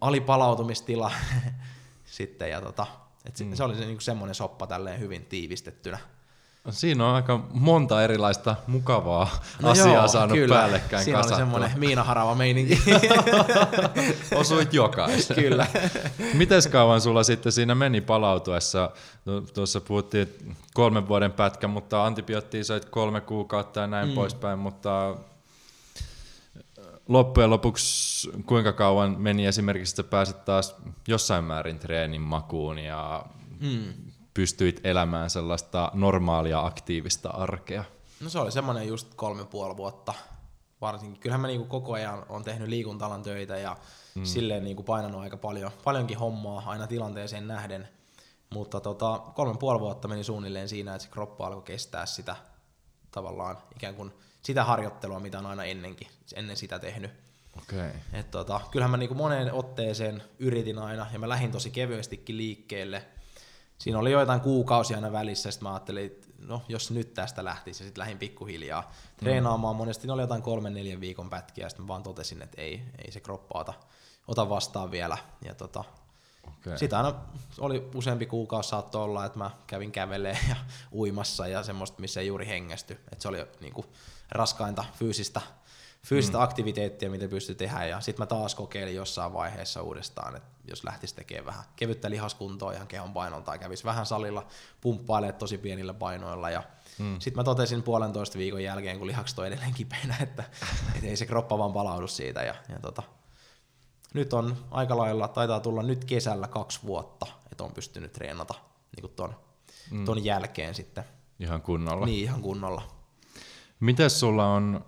alipalautumistila <laughs> sitten ja tota, et mm. se oli se, niinku semmoinen soppa tälleen hyvin tiivistettynä. Siinä on aika monta erilaista mukavaa no asiaa joo, saanut kyllä. päällekkäin Siinä kasattua. oli semmoinen Miina Harava meininki. <laughs> Osuit jokaisen. kyllä. Miten kauan sulla sitten siinä meni palautuessa? Tuossa puhuttiin kolmen vuoden pätkä, mutta antibioottia sait kolme kuukautta ja näin mm. poispäin, mutta loppujen lopuksi kuinka kauan meni esimerkiksi, että pääsit taas jossain määrin treenin makuun ja mm pystyit elämään sellaista normaalia aktiivista arkea? No se oli semmoinen just kolme puoli vuotta varsinkin. Kyllähän mä niinku koko ajan on tehnyt liikuntalan töitä ja mm. silleen niinku painanut aika paljon, paljonkin hommaa aina tilanteeseen nähden. Mutta tota, kolme puoli vuotta meni suunnilleen siinä, että se kroppa alkoi kestää sitä tavallaan ikään kuin sitä harjoittelua, mitä on aina ennenkin, ennen sitä tehnyt. Okay. Et tota, kyllähän mä niinku moneen otteeseen yritin aina, ja mä lähdin tosi kevyestikin liikkeelle – siinä oli joitain kuukausia aina välissä, sitten mä ajattelin, että no jos nyt tästä lähtisi, ja sitten lähdin pikkuhiljaa treenaamaan. Mm. Monesti ne oli jotain kolmen, neljän viikon pätkiä, ja sitten mä vaan totesin, että ei, ei se kroppa ota, ota vastaan vielä. Ja tota, okay. Sitä aina oli useampi kuukausi saattoi olla, että mä kävin kävelee ja uimassa ja semmoista, missä ei juuri hengästy. Et se oli niin kuin, raskainta fyysistä fyysistä mm. aktiviteettia, mitä pystyy tehdä, ja sitten mä taas kokeilin jossain vaiheessa uudestaan, että jos lähtisi tekemään vähän kevyttä lihaskuntoa ihan kehon painon, tai kävisi vähän salilla pumppailemaan tosi pienillä painoilla, ja mm. sitten mä totesin puolentoista viikon jälkeen, kun lihakset on edelleen kipeänä, että, <laughs> että ei se kroppa vaan palaudu siitä, ja, ja tota, nyt on aika lailla, taitaa tulla nyt kesällä kaksi vuotta, että on pystynyt treenata niin ton, mm. ton jälkeen sitten. Ihan kunnolla. Niin, ihan kunnolla. Miten sulla on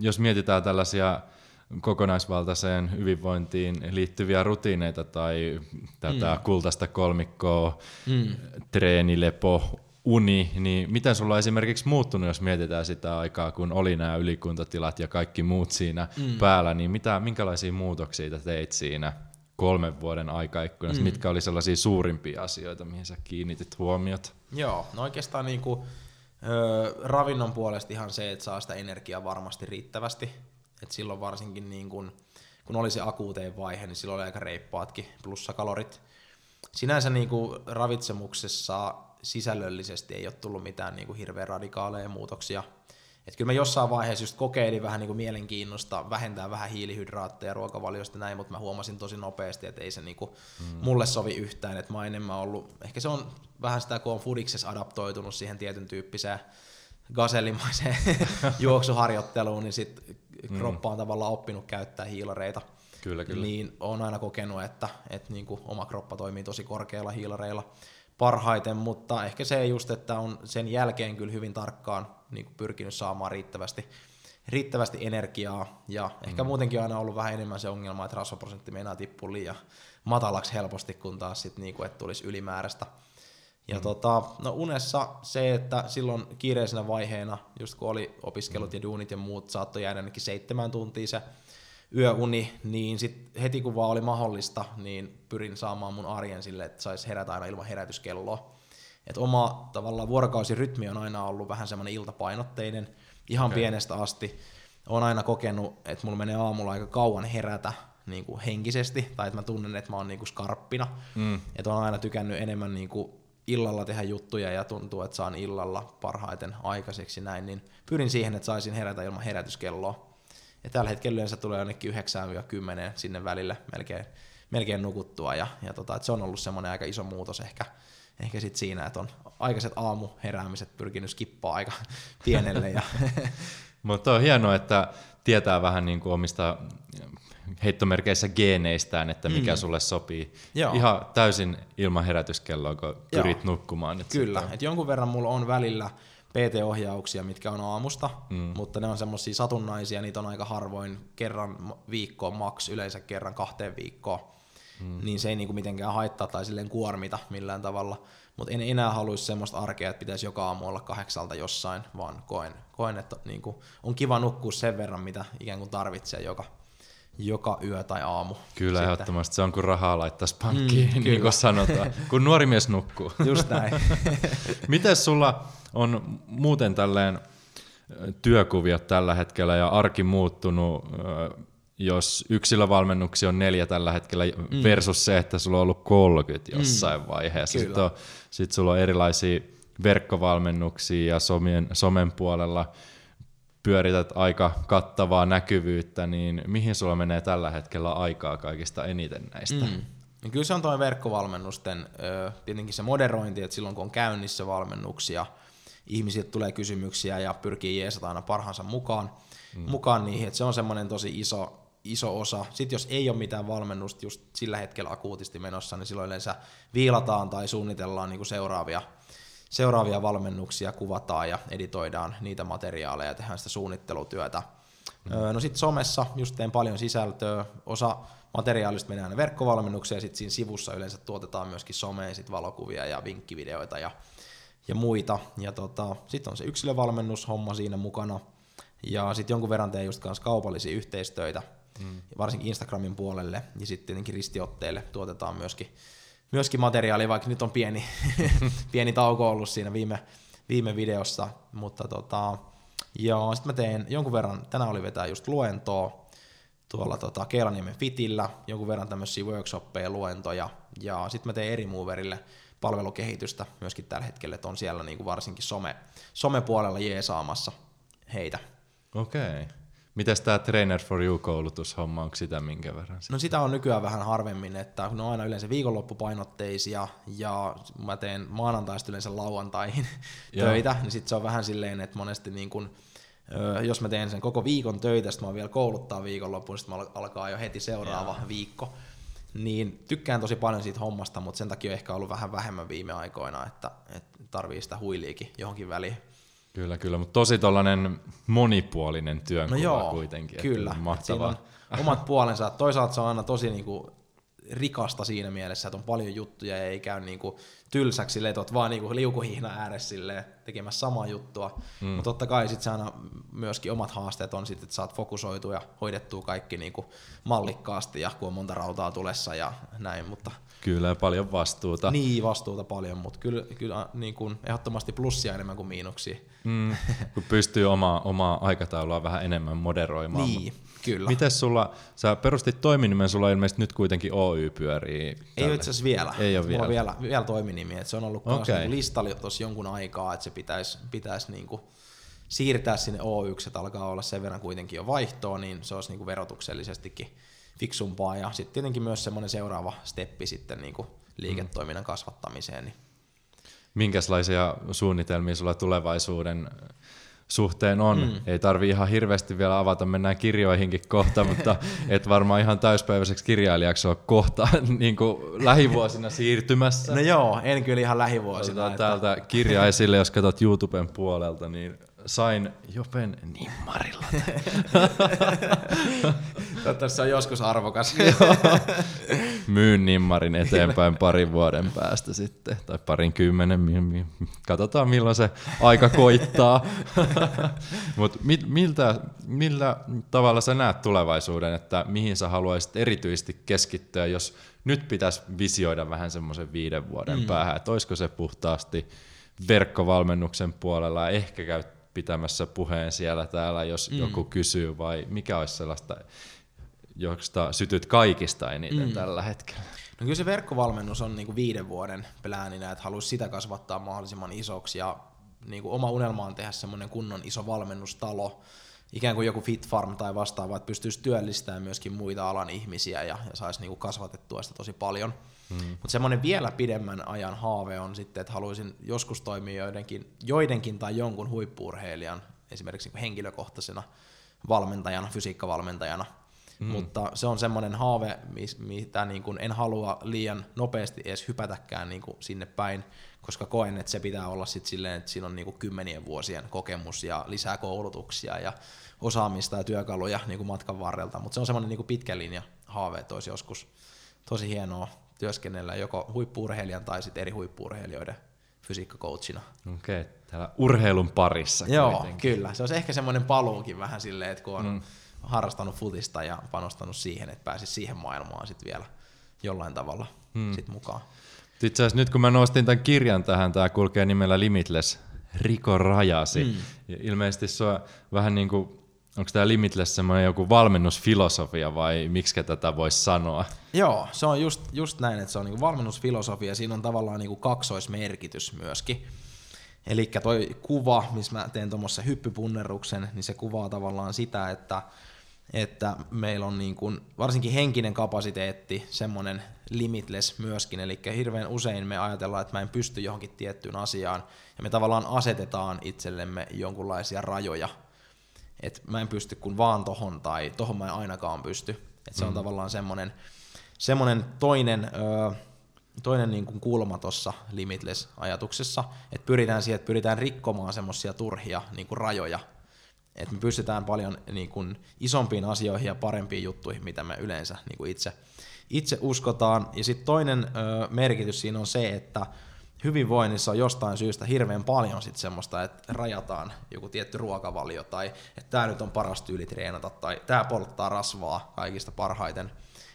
jos mietitään tällaisia kokonaisvaltaiseen hyvinvointiin liittyviä rutiineita tai tätä mm. kultaista kolmikkoa, mm. treeni, lepo, uni, niin miten sulla on esimerkiksi muuttunut, jos mietitään sitä aikaa, kun oli nämä ylikuntatilat ja kaikki muut siinä mm. päällä, niin mitä, minkälaisia muutoksia teit siinä kolmen vuoden aikaikkunassa, mm. mitkä oli sellaisia suurimpia asioita, mihin sä kiinnitit huomiota? Joo, no oikeastaan niin kuin Öö, ravinnon puolesta ihan se, että saa sitä energiaa varmasti riittävästi. Et silloin varsinkin niin kun, kun oli se akuuteen vaihe, niin silloin oli aika reippaatkin plussakalorit. Sinänsä niin kuin ravitsemuksessa sisällöllisesti ei ole tullut mitään niin kuin hirveän radikaaleja muutoksia. Et kyllä mä jossain vaiheessa just kokeilin vähän niin kuin mielenkiinnosta vähentää vähän hiilihydraatteja ruokavaliosta näin, mutta mä huomasin tosi nopeasti, että ei se niin kuin mm. mulle sovi yhtään. Että mä oon enemmän ollut, ehkä se on vähän sitä, kun on Fudiksessa adaptoitunut siihen tietyn tyyppiseen gasellimaiseen <laughs> juoksuharjoitteluun, niin sit mm. kroppa on tavallaan oppinut käyttää hiilareita. Kyllä, kyllä. Niin on aina kokenut, että, että niin kuin oma kroppa toimii tosi korkealla hiilareilla parhaiten, mutta ehkä se just, että on sen jälkeen kyllä hyvin tarkkaan niin kuin pyrkinyt saamaan riittävästi, riittävästi energiaa, ja mm. ehkä muutenkin on aina ollut vähän enemmän se ongelma, että rasvaprosentti meinaa tippua liian matalaksi helposti, kun taas sitten niin kuin, että tulisi ylimääräistä. Ja mm. tota, no unessa se, että silloin kiireisenä vaiheena, just kun oli opiskelut mm. ja duunit ja muut, saattoi jäädä ainakin seitsemän tuntia se yöuni, niin sit heti kun vaan oli mahdollista, niin pyrin saamaan mun arjen sille, että saisi herätä aina ilman herätyskelloa. Et oma tavallaan vuorokausirytmi on aina ollut vähän semmoinen iltapainotteinen, ihan okay. pienestä asti. Olen aina kokenut, että mulla menee aamulla aika kauan herätä niin kuin henkisesti, tai että mä tunnen, että mä oon niin kuin skarppina. Mm. Että on aina tykännyt enemmän niin kuin illalla tehdä juttuja ja tuntuu, että saan illalla parhaiten aikaiseksi näin, niin pyrin siihen, että saisin herätä ilman herätyskelloa. Ja tällä hetkellä yleensä tulee ainakin 9-10 sinne välille melkein, melkein nukuttua, ja, ja tota, että se on ollut semmoinen aika iso muutos ehkä, ehkä sit siinä, että on aikaiset aamuheräämiset pyrkinyt skippaa aika <laughs> pienelle. Ja <laughs> Mutta on hienoa, että tietää vähän niin kuin omista heittomerkeissä geeneistään, että mikä mm. sulle sopii. Joo. Ihan täysin ilman herätyskelloa, kun pyrit Joo. nukkumaan. Että Kyllä, että jonkun verran mulla on välillä PT-ohjauksia, mitkä on aamusta, mm. mutta ne on semmoisia satunnaisia, niitä on aika harvoin kerran viikkoon maks, yleensä kerran kahteen viikkoon. Mm. Niin se ei niinku mitenkään haittaa tai silleen kuormita millään tavalla. Mutta en enää haluaisi semmoista arkea, että pitäisi joka aamu olla kahdeksalta jossain, vaan koen, koen että niinku on kiva nukkua sen verran, mitä ikään kuin tarvitsee joka, joka yö tai aamu. Kyllä, Sitten. ehdottomasti. Se on kuin rahaa laittaisi pankkiin, mm, niin kuin sanotaan, kun nuori mies nukkuu. <laughs> Just näin. <laughs> Miten sulla on muuten tälleen työkuviot tällä hetkellä ja arki muuttunut, jos yksilövalmennuksia on neljä tällä hetkellä mm. versus se, että sulla on ollut 30 mm. jossain mm. vaiheessa. Kyllä. Sitten, on, sit sulla on erilaisia verkkovalmennuksia ja somen, somen puolella pyörität aika kattavaa näkyvyyttä, niin mihin sulla menee tällä hetkellä aikaa kaikista eniten näistä? Mm. Kyllä se on tuo verkkovalmennusten, tietenkin se moderointi, että silloin kun on käynnissä valmennuksia, ihmisiltä tulee kysymyksiä ja pyrkii jeesata aina parhaansa mukaan, mm. mukaan niihin, että se on semmoinen tosi iso, iso osa. Sitten jos ei ole mitään valmennusta just sillä hetkellä akuutisti menossa, niin silloin yleensä viilataan tai suunnitellaan niin kuin seuraavia seuraavia valmennuksia kuvataan ja editoidaan niitä materiaaleja ja tehdään sitä suunnittelutyötä. Mm. No sitten somessa just teen paljon sisältöä, osa materiaalista menee aina verkkovalmennukseen ja sitten siinä sivussa yleensä tuotetaan myöskin someen sit valokuvia ja vinkkivideoita ja, ja muita. Ja tota, sitten on se yksilövalmennushomma siinä mukana ja sitten jonkun verran teen just kanssa kaupallisia yhteistöitä, mm. varsinkin Instagramin puolelle ja sitten tietenkin ristiotteille tuotetaan myöskin myöskin materiaalia, vaikka nyt on pieni, <laughs> pieni tauko ollut siinä viime, viime videossa, mutta tota, joo, sitten mä teen jonkun verran, tänään oli vetää just luentoa tuolla tota, Keelaniemen Fitillä, jonkun verran tämmöisiä workshoppeja, luentoja, ja sitten mä teen eri moverille palvelukehitystä myöskin tällä hetkellä, että on siellä niin kuin varsinkin some, somepuolella jeesaamassa heitä. Okei. Okay. Mites tämä Trainer for You-koulutushomma, onko sitä minkä verran? No sitä on nykyään vähän harvemmin, että ne on aina yleensä viikonloppupainotteisia ja mä teen maanantaista yleensä lauantaihin <laughs> töitä, niin sitten se on vähän silleen, että monesti niin kun, jos mä teen sen koko viikon töitä, sitten mä vielä kouluttaa viikonloppuun, sitten alkaa jo heti seuraava ja. viikko. Niin tykkään tosi paljon siitä hommasta, mutta sen takia on ehkä ollut vähän vähemmän viime aikoina, että, että tarvii sitä huiliikin johonkin väliin. Kyllä, kyllä, mutta tosi tollainen monipuolinen työnkuva no joo, kuitenkin. Kyllä, mahtavaa. omat puolensa. Toisaalta se on aina tosi niinku rikasta siinä mielessä, että on paljon juttuja ja ei käy niinku tylsäksi letot, vaan niinku liukuhihna ääressä tekemässä samaa juttua. Mm. Mutta totta kai sitten aina myöskin omat haasteet on sitten, että saat fokusoitua ja hoidettua kaikki niinku mallikkaasti ja kun on monta rautaa tulessa ja näin, mutta Kyllä, paljon vastuuta. Niin, vastuuta paljon, mutta kyllä, kyllä niin kuin ehdottomasti plussia enemmän kuin miinuksia. Mm, <laughs> kun pystyy omaa, omaa aikataulua vähän enemmän moderoimaan. Niin, kyllä. Miten sulla, sä perustit toiminimen, sulla ilmeisesti nyt kuitenkin Oy pyörii. Tälle. Ei ole itse asiassa vielä. Ei ole vielä. Vielä, vielä toiminimi, että se on ollut okay. Niin listalla tuossa jonkun aikaa, että se pitäisi, pitäisi niin kuin siirtää sinne O1, että alkaa olla sen verran kuitenkin jo vaihtoa, niin se olisi niin kuin verotuksellisestikin fiksumpaa ja sitten tietenkin myös semmoinen seuraava steppi sitten niin kuin liiketoiminnan kasvattamiseen. Niin. Minkälaisia suunnitelmia sulla tulevaisuuden suhteen on. Mm. Ei tarvi ihan hirveästi vielä avata, mennään kirjoihinkin kohta, <laughs> mutta et varmaan ihan täyspäiväiseksi kirjailijaksi ole kohta <laughs> niin kuin lähivuosina siirtymässä. No joo, en kyllä ihan lähivuosina. Että... Täältä kirja esille, jos katsot YouTuben puolelta, niin sain Jopen nimmarilla. <laughs> Toivottavasti se on joskus arvokas. <laughs> Myyn nimmarin eteenpäin parin vuoden päästä sitten, tai parin kymmenen. Katsotaan milloin se aika koittaa. <laughs> Mutta miltä, millä tavalla sä näet tulevaisuuden, että mihin sä haluaisit erityisesti keskittyä, jos nyt pitäisi visioida vähän semmoisen viiden vuoden mm. päähän, että olisiko se puhtaasti verkkovalmennuksen puolella, ehkä käyt pitämässä puheen siellä täällä, jos mm. joku kysyy, vai mikä olisi sellaista, josta sytyt kaikista eniten mm. tällä hetkellä? No kyllä se verkkovalmennus on niinku viiden vuoden plääninä, että haluaisi sitä kasvattaa mahdollisimman isoksi ja niinku oma unelma on tehdä semmoinen kunnon iso valmennustalo, ikään kuin joku Fit Farm tai vastaava, että pystyisi työllistämään myöskin muita alan ihmisiä ja, ja saisi niinku kasvatettua sitä tosi paljon. Mm. Mutta semmoinen vielä pidemmän ajan haave on sitten, että haluaisin joskus toimia joidenkin, joidenkin tai jonkun huippuurheilijan, esimerkiksi niinku henkilökohtaisena valmentajana, fysiikkavalmentajana, Mm. Mutta se on semmoinen haave, mitä niin kuin en halua liian nopeasti edes hypätäkään niin kuin sinne päin, koska koen, että se pitää olla sit silleen, että siinä on niin kuin kymmenien vuosien kokemus ja lisää koulutuksia ja osaamista ja työkaluja niin kuin matkan varrelta. Mutta se on semmoinen niin kuin pitkä linja haave, että olisi joskus tosi hienoa työskennellä joko huippuurheilijan tai sitten eri huippuurheilijoiden fysiikkacoachina. Okei, okay, täällä urheilun parissa. Joo, kuitenkin. kyllä. Se olisi ehkä semmoinen paluukin vähän silleen, että kun on mm. harrastanut futista ja panostanut siihen, että pääsisi siihen maailmaan sitten vielä jollain tavalla mm. sit mukaan. Itse asiassa nyt kun mä nostin tämän kirjan tähän, tämä kulkee nimellä Limitless, Riko rajasi. Mm. Ja ilmeisesti se on vähän niin kuin Onko tämä Limitless semmoinen joku valmennusfilosofia vai miksi tätä voisi sanoa? Joo, se on just, just näin, että se on niinku valmennusfilosofia. Siinä on tavallaan niinku kaksoismerkitys myöskin. Eli toi kuva, missä mä teen tuommoisen hyppypunnerruksen, niin se kuvaa tavallaan sitä, että, että meillä on niin kuin, varsinkin henkinen kapasiteetti semmoinen limitless myöskin, eli hirveän usein me ajatellaan, että mä en pysty johonkin tiettyyn asiaan, ja me tavallaan asetetaan itsellemme jonkunlaisia rajoja, että mä en pysty kuin vaan tohon tai tohon mä en ainakaan pysty. Että se on mm. tavallaan semmoinen, semmoinen toinen, ö, toinen niin kuin kulma tuossa Limitless-ajatuksessa, että pyritään siihen, että pyritään rikkomaan semmoisia turhia niin kuin rajoja, että me pystytään paljon niin kuin isompiin asioihin ja parempiin juttuihin, mitä me yleensä niin kuin itse, itse uskotaan. Ja sitten toinen ö, merkitys siinä on se, että hyvinvoinnissa on jostain syystä hirveän paljon sit semmoista, että rajataan joku tietty ruokavalio tai että tämä nyt on paras tyyli treenata tai tämä polttaa rasvaa kaikista parhaiten.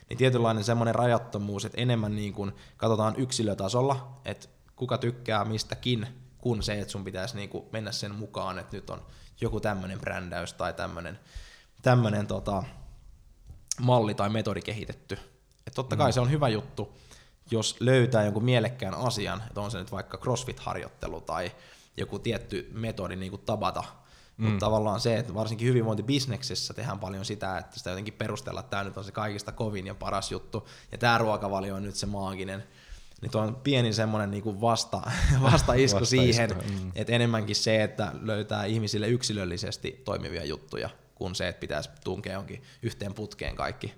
Niin tietynlainen semmoinen rajattomuus, että enemmän niin kuin katsotaan yksilötasolla, että kuka tykkää mistäkin, kun se, että sun pitäisi niin kuin mennä sen mukaan, että nyt on joku tämmöinen brändäys tai tämmöinen tämmönen tota, malli tai metodi kehitetty. että totta kai mm. se on hyvä juttu, jos löytää jonkun mielekkään asian, että on se nyt vaikka crossfit-harjoittelu tai joku tietty metodi niin kuin tabata, mm. mutta tavallaan se, että varsinkin hyvinvointibisneksessä tehdään paljon sitä, että sitä jotenkin perustella, että tämä nyt on se kaikista kovin ja paras juttu, ja tämä ruokavalio on nyt se maaginen, niin tuo on pieni semmoinen niin vasta, <laughs> vastaisku siihen, mm. että enemmänkin se, että löytää ihmisille yksilöllisesti toimivia juttuja, kuin se, että pitäisi tunkea jonkin yhteen putkeen kaikki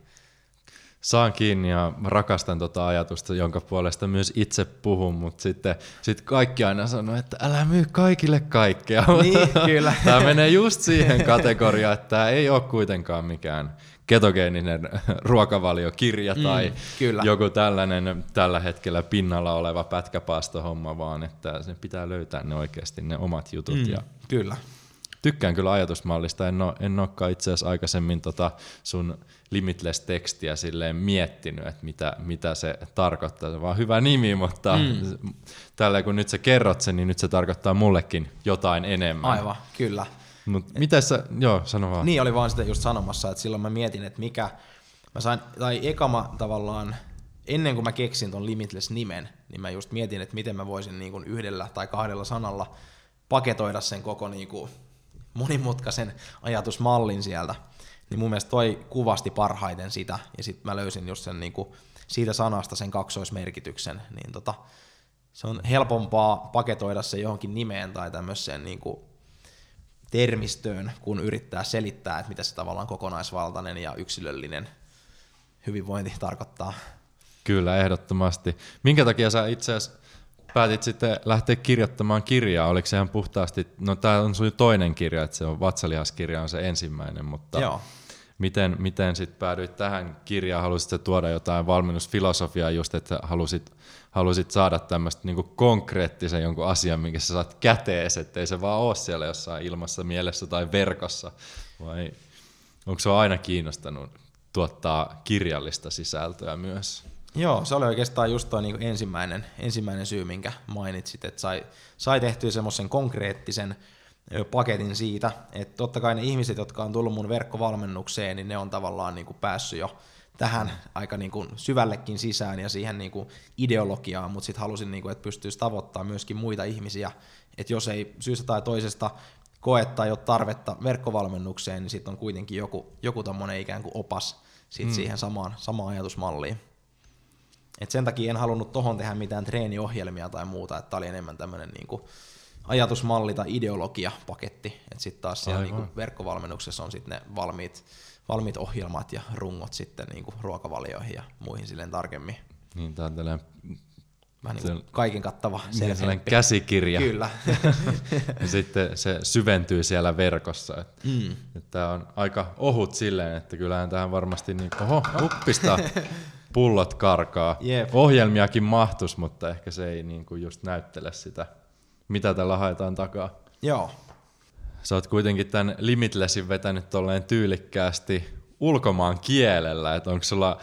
saan kiinni ja rakastan tota ajatusta, jonka puolesta myös itse puhun, mutta sitten sit kaikki aina sanoo, että älä myy kaikille kaikkea. Niin, <laughs> kyllä. Tämä menee just siihen kategoriaan, että tämä ei ole kuitenkaan mikään ketogeeninen <laughs> ruokavaliokirja mm, tai kyllä. joku tällainen tällä hetkellä pinnalla oleva pätkäpaastohomma, vaan että se pitää löytää ne oikeasti ne omat jutut. Mm, ja kyllä tykkään kyllä ajatusmallista. En, ole, en olekaan itse asiassa aikaisemmin tota sun Limitless-tekstiä silleen miettinyt, että mitä, mitä se tarkoittaa. Se on vaan hyvä nimi, mutta mm. tällä kun nyt sä kerrot sen, niin nyt se tarkoittaa mullekin jotain enemmän. Aivan, kyllä. Mut miten sä, joo, sano vaan. Niin oli vaan sitä just sanomassa, että silloin mä mietin, että mikä, mä sain, tai ekama tavallaan, ennen kuin mä keksin ton Limitless-nimen, niin mä just mietin, että miten mä voisin niin kuin yhdellä tai kahdella sanalla paketoida sen koko niin kuin monimutkaisen ajatusmallin sieltä, niin mun mielestä toi kuvasti parhaiten sitä, ja sitten mä löysin just sen niinku, siitä sanasta sen kaksoismerkityksen, niin tota, se on helpompaa paketoida se johonkin nimeen tai tämmöiseen niinku termistöön, kun yrittää selittää, että mitä se tavallaan kokonaisvaltainen ja yksilöllinen hyvinvointi tarkoittaa. Kyllä, ehdottomasti. Minkä takia sä itse asiassa päätit sitten lähteä kirjoittamaan kirjaa? Oliko se ihan puhtaasti, no tämä on sun toinen kirja, että se on Vatsalihaskirja on se ensimmäinen, mutta Joo. miten, miten sitten päädyit tähän kirjaan? Halusit tuoda jotain valmennusfilosofiaa just, että halusit, halusit saada tämmöistä niinku konkreettisen jonkun asian, minkä sä saat kätees, ettei se vaan ole siellä jossain ilmassa, mielessä tai verkossa, vai onko se aina kiinnostanut tuottaa kirjallista sisältöä myös? Joo, se oli oikeastaan just tuo niin ensimmäinen, ensimmäinen syy, minkä mainitsit, että sai, sai tehtyä semmoisen konkreettisen paketin siitä, että totta kai ne ihmiset, jotka on tullut mun verkkovalmennukseen, niin ne on tavallaan niin kuin päässyt jo tähän aika niin kuin syvällekin sisään ja siihen niin kuin ideologiaan, mutta sitten halusin, niin kuin, että pystyisi tavoittaa myöskin muita ihmisiä, että jos ei syystä tai toisesta koe tai ole tarvetta verkkovalmennukseen, niin sitten on kuitenkin joku, joku ikään kuin opas sit hmm. siihen samaan, samaan ajatusmalliin. Et sen takia en halunnut tohon tehdä mitään treeniohjelmia tai muuta, että tämä oli enemmän tämmöinen niinku ajatusmalli tai ideologiapaketti, että sitten taas siellä Aivan. niinku verkkovalmennuksessa on sitten ne valmiit, valmiit ohjelmat ja rungot sitten niinku ruokavalioihin ja muihin silleen tarkemmin. Niin, tää on tällainen, Vähän niin kaiken kattava niin, sellainen self käsikirja. Kyllä. <laughs> ja sitten se syventyy siellä verkossa. Että mm. Tämä on aika ohut silleen, että kyllähän tähän varmasti niin, oho, uppista <laughs> pullot karkaa. Jep. Ohjelmiakin mahtus, mutta ehkä se ei niin kuin just näyttele sitä, mitä tällä haetaan takaa. Joo. Sä oot kuitenkin tämän Limitlessin vetänyt tolleen tyylikkäästi ulkomaan kielellä, että onko sulla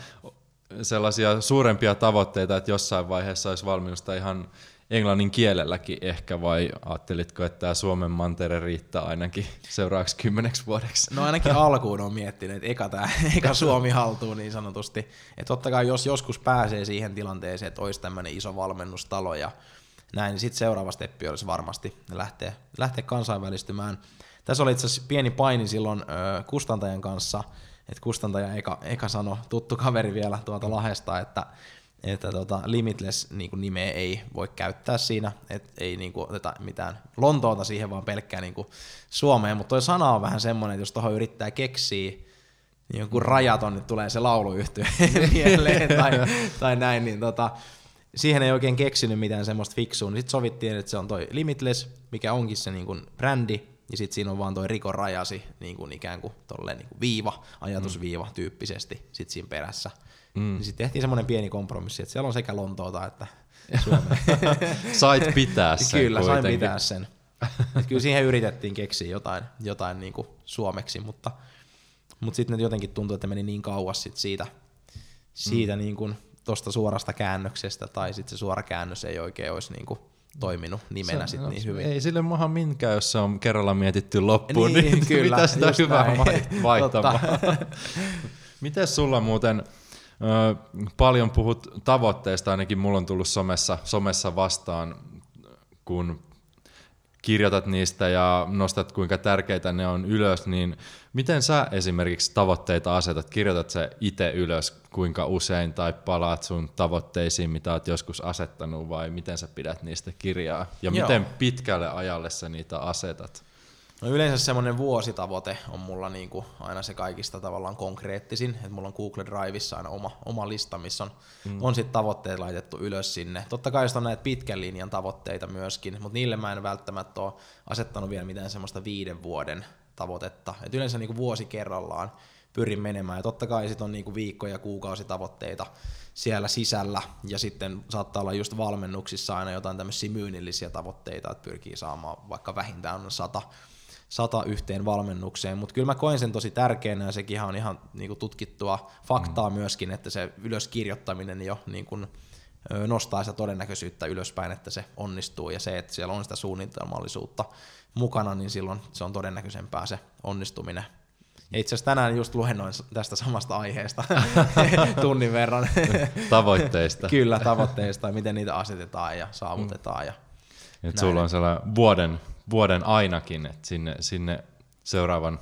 sellaisia suurempia tavoitteita, että jossain vaiheessa olisi valmiusta ihan englannin kielelläkin ehkä, vai ajattelitko, että tämä Suomen mantere riittää ainakin seuraavaksi kymmeneksi vuodeksi? No ainakin alkuun on miettinyt, että eka, tää, <laughs> eka Suomi haltuun niin sanotusti. Että totta kai jos joskus pääsee siihen tilanteeseen, että olisi tämmöinen iso valmennustalo ja näin, niin sitten seuraava steppi olisi varmasti lähteä, lähteä kansainvälistymään. Tässä oli itse asiassa pieni paini silloin ö, kustantajan kanssa, että kustantaja eka, eka sanoi, tuttu kaveri vielä tuolta Lahesta, että että tota, Limitless niin kuin nimeä ei voi käyttää siinä, että ei niin kuin, oteta mitään Lontoota siihen, vaan pelkkää niin kuin Suomeen, mutta toi sana on vähän semmoinen, että jos tuohon yrittää keksiä niin joku rajaton, niin tulee se lauluyhtiö <laughs> mieleen tai, tai näin, niin tota, siihen ei oikein keksinyt mitään semmoista fiksua, niin sitten sovittiin, että se on toi Limitless, mikä onkin se niin kuin brändi, ja sitten siinä on vaan toi Riko Rajasi niin kuin ikään kuin tolleen niin kuin viiva, ajatusviiva tyyppisesti sit siinä perässä. Mm. Niin sitten tehtiin semmoinen pieni kompromissi, että siellä on sekä Lontoota että <laughs> Suomea. Sait pitää sen Kyllä, sain kuitenkin. pitää sen. Et kyllä siihen yritettiin keksiä jotain, jotain niin kuin suomeksi, mutta, mutta sitten jotenkin tuntui, että meni niin kauas sit siitä, siitä mm. niin kuin tosta suorasta käännöksestä, tai sitten se suora käännös ei oikein olisi niin kuin toiminut nimenä Se- sit no, niin hyvin. Ei sille maha minkään, jos se on kerralla mietitty loppuun, niin, Niin, <laughs> kyllä, mitä sitä hyvää näin. vaihtamaan. <laughs> Miten sulla muuten, paljon puhut tavoitteista, ainakin mulla on tullut somessa, somessa vastaan, kun kirjoitat niistä ja nostat kuinka tärkeitä ne on ylös, niin miten sä esimerkiksi tavoitteita asetat? Kirjoitat se itse ylös kuinka usein tai palaat sun tavoitteisiin, mitä oot joskus asettanut vai miten sä pidät niistä kirjaa? Ja Joo. miten pitkälle ajalle sä niitä asetat? No yleensä semmoinen vuositavoite on mulla niinku aina se kaikista tavallaan konkreettisin, että mulla on Google Driveissa aina oma, oma lista, missä on, mm. on sitten tavoitteet laitettu ylös sinne. Totta kai on näitä pitkän linjan tavoitteita myöskin, mutta niille mä en välttämättä ole asettanut vielä mitään semmoista viiden vuoden tavoitetta. Et yleensä niinku vuosi kerrallaan pyrin menemään. Ja totta kai sitten on niinku viikko- ja kuukausitavoitteita siellä sisällä, ja sitten saattaa olla just valmennuksissa aina jotain tämmöisiä myynnillisiä tavoitteita, että pyrkii saamaan vaikka vähintään sata sata yhteen valmennukseen, mutta kyllä mä koen sen tosi tärkeänä ja sekin on ihan niinku tutkittua faktaa mm. myöskin, että se ylöskirjoittaminen jo niinku, ö, nostaa sitä todennäköisyyttä ylöspäin, että se onnistuu ja se, että siellä on sitä suunnitelmallisuutta mukana, niin silloin se on todennäköisempää se onnistuminen. Ja itse asiassa tänään just luennoin tästä samasta aiheesta <laughs> tunnin verran. Tavoitteista. <laughs> Kyllä, tavoitteista ja miten niitä asetetaan ja saavutetaan. Ja Et Näin. sulla on sellainen vuoden, vuoden ainakin, että sinne, sinne seuraavan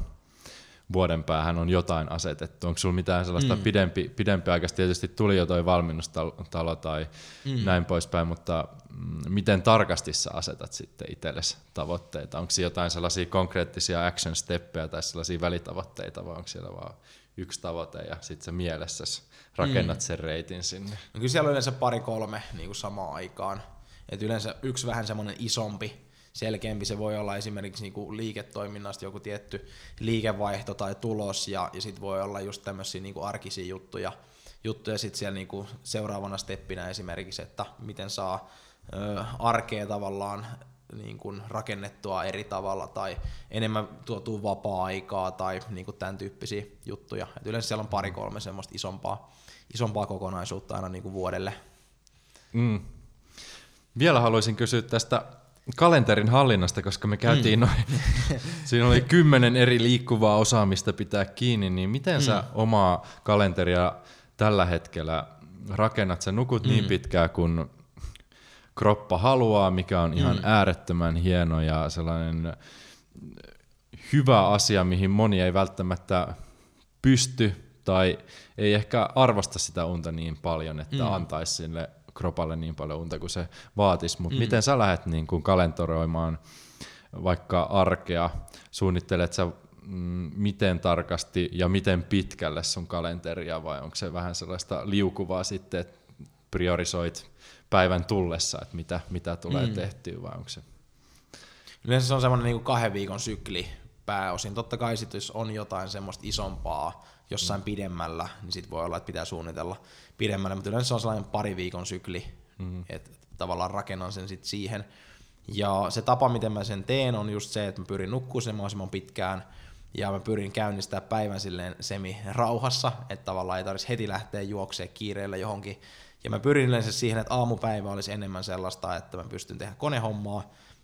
vuoden päähän on jotain asetettu. Onko sulla mitään sellaista mm. pidempi, pidempiaikaista? Tietysti tuli jo toi valmennustalo tai mm. näin poispäin, mutta mm, miten tarkasti sä asetat sitten itsellesi tavoitteita? Onko jotain sellaisia konkreettisia action steppejä tai sellaisia välitavoitteita vai onko siellä vaan yksi tavoite ja sitten sä mielessäsi rakennat mm. sen reitin sinne? No kyllä siellä on yleensä pari-kolme niin kuin samaan aikaan. Et yleensä yksi vähän semmoinen isompi, selkeämpi, se voi olla esimerkiksi niin kuin liiketoiminnasta joku tietty liikevaihto tai tulos, ja, ja sitten voi olla just tämmöisiä niin arkisia juttuja, juttuja sitten siellä niin kuin seuraavana steppinä esimerkiksi, että miten saa ö, arkea tavallaan niin kuin rakennettua eri tavalla tai enemmän tuotua vapaa-aikaa tai niin kuin tämän tyyppisiä juttuja. Et yleensä siellä on pari-kolme semmoista isompaa, isompaa kokonaisuutta aina niin kuin vuodelle. Mm. Vielä haluaisin kysyä tästä kalenterin hallinnasta, koska me käytiin mm. noin, <laughs> siinä oli kymmenen eri liikkuvaa osaamista pitää kiinni, niin miten mm. sä omaa kalenteria tällä hetkellä rakennat? Sä nukut mm. niin pitkään, kun kroppa haluaa, mikä on ihan mm. äärettömän hieno ja sellainen hyvä asia, mihin moni ei välttämättä pysty tai ei ehkä arvosta sitä unta niin paljon, että mm. antaisi sille kropalle niin paljon unta kuin se vaatisi, mutta Mm. miten sä lähdet niin kuin kalentoroimaan vaikka arkea, suunnittelet sä mm, miten tarkasti ja miten pitkälle sun kalenteria vai onko se vähän sellaista liukuvaa sitten, että priorisoit päivän tullessa, että mitä, mitä tulee Mm. tehtyä vai onko se? Yleensä se on semmoinen niin kahden viikon sykli pääosin. Totta kai sit, jos on jotain semmoista isompaa jossain mm. pidemmällä, niin sit voi olla, että pitää suunnitella pidemmälle, mutta yleensä se on sellainen pari viikon sykli, mm. että tavallaan rakennan sen sit siihen. Ja se tapa, miten mä sen teen, on just se, että mä pyrin nukkuu sen mahdollisimman pitkään, ja mä pyrin käynnistää päivän silleen semi rauhassa, että tavallaan ei tarvitsisi heti lähteä juoksemaan kiireellä johonkin. Ja mä pyrin yleensä siihen, että aamupäivä olisi enemmän sellaista, että mä pystyn tehdä konehommaa,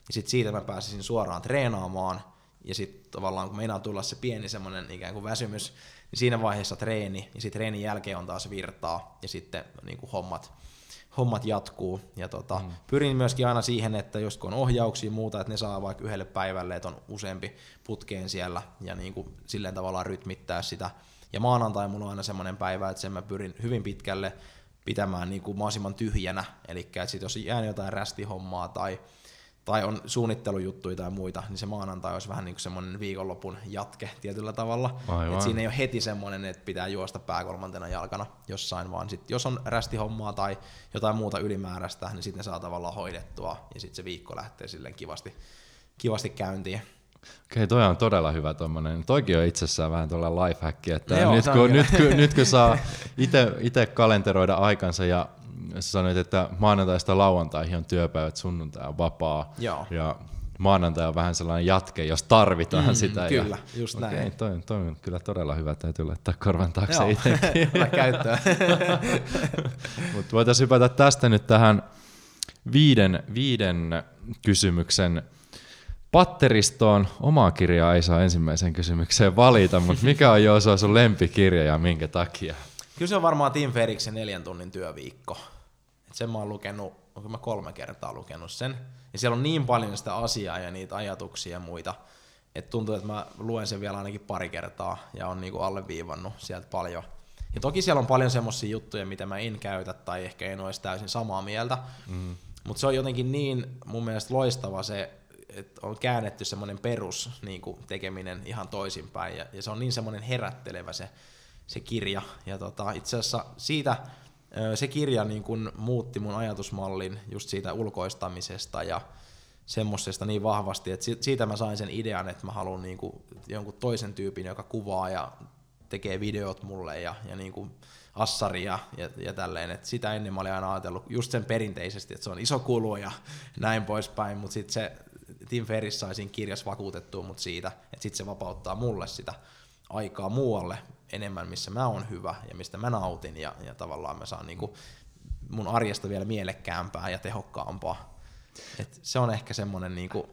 ja sitten siitä mä pääsisin suoraan treenaamaan, ja sitten tavallaan kun meinaa tulla se pieni semmoinen ikään kuin väsymys, niin siinä vaiheessa treeni, ja sitten treenin jälkeen on taas virtaa, ja sitten niin kuin hommat, hommat jatkuu. Ja tota, mm. pyrin myöskin aina siihen, että jos kun on ohjauksia ja muuta, että ne saa vaikka yhdelle päivälle, että on useampi putkeen siellä, ja niin kuin silleen tavallaan rytmittää sitä. Ja maanantai mulla on aina semmoinen päivä, että sen mä pyrin hyvin pitkälle pitämään niin kuin mahdollisimman tyhjänä, eli jos jää jotain rästihommaa tai tai on suunnittelujuttuja tai muita, niin se maanantai olisi vähän niin kuin semmoinen viikonlopun jatke tietyllä tavalla. Aivan. Et siinä ei ole heti semmoinen, että pitää juosta pääkolmantena jalkana jossain, vaan sit, jos on rästihommaa tai jotain muuta ylimääräistä, niin sitten ne saa tavallaan hoidettua ja sitten se viikko lähtee silleen kivasti, kivasti käyntiin. Okei, toi on todella hyvä tommonen. Toikin on itsessään vähän tuolla lifehack, että Joo, nyt, kun, nyt, kun, nyt kun saa itse kalenteroida aikansa ja sä sanoit, että maanantaista lauantaihin on työpäivät, sunnuntai on vapaa Joo. ja maanantai on vähän sellainen jatke, jos tarvitaan Mm, sitä. kyllä, ja, just okei, näin. Toi, toi on kyllä todella hyvä, täytyy laittaa korvan taakse itsekin. <laughs> käyttöön. <laughs> Mutta voitaisiin hypätä tästä nyt tähän viiden, viiden kysymyksen patteristoon. Omaa kirjaa ei saa ensimmäiseen kysymykseen valita, mutta mikä on Joosua sun lempikirja ja minkä takia? Kyllä se on varmaan Tim Feriksen neljän tunnin työviikko. Et sen mä oon lukenut, onko mä kolme kertaa lukenut sen. Ja siellä on niin paljon sitä asiaa ja niitä ajatuksia ja muita, että tuntuu, että mä luen sen vielä ainakin pari kertaa ja on niinku alleviivannut sieltä paljon. Ja toki siellä on paljon semmoisia juttuja, mitä mä en käytä tai ehkä en ole edes täysin samaa mieltä. Mm. Mutta se on jotenkin niin mun mielestä loistava se, että on käännetty semmoinen perus niin kuin tekeminen ihan toisinpäin. Ja, ja se on niin semmoinen herättelevä se, se kirja. Ja tota, itse asiassa siitä se kirja niin kuin muutti mun ajatusmallin just siitä ulkoistamisesta ja semmoisesta niin vahvasti, että si- siitä mä sain sen idean, että mä haluan niin jonkun toisen tyypin, joka kuvaa ja tekee videot mulle ja, ja niin kuin assaria ja, ja tälleen, että sitä ennen mä olin aina ajatellut just sen perinteisesti, että se on iso kulu ja näin poispäin, mutta sitten se Tim Ferriss sai siinä kirjassa vakuutettua mut siitä, että sitten se vapauttaa mulle sitä aikaa muualle enemmän, missä mä oon hyvä ja mistä mä nautin ja, ja tavallaan mä saan niinku mun arjesta vielä mielekkäämpää ja tehokkaampaa. Et se on ehkä semmoinen niinku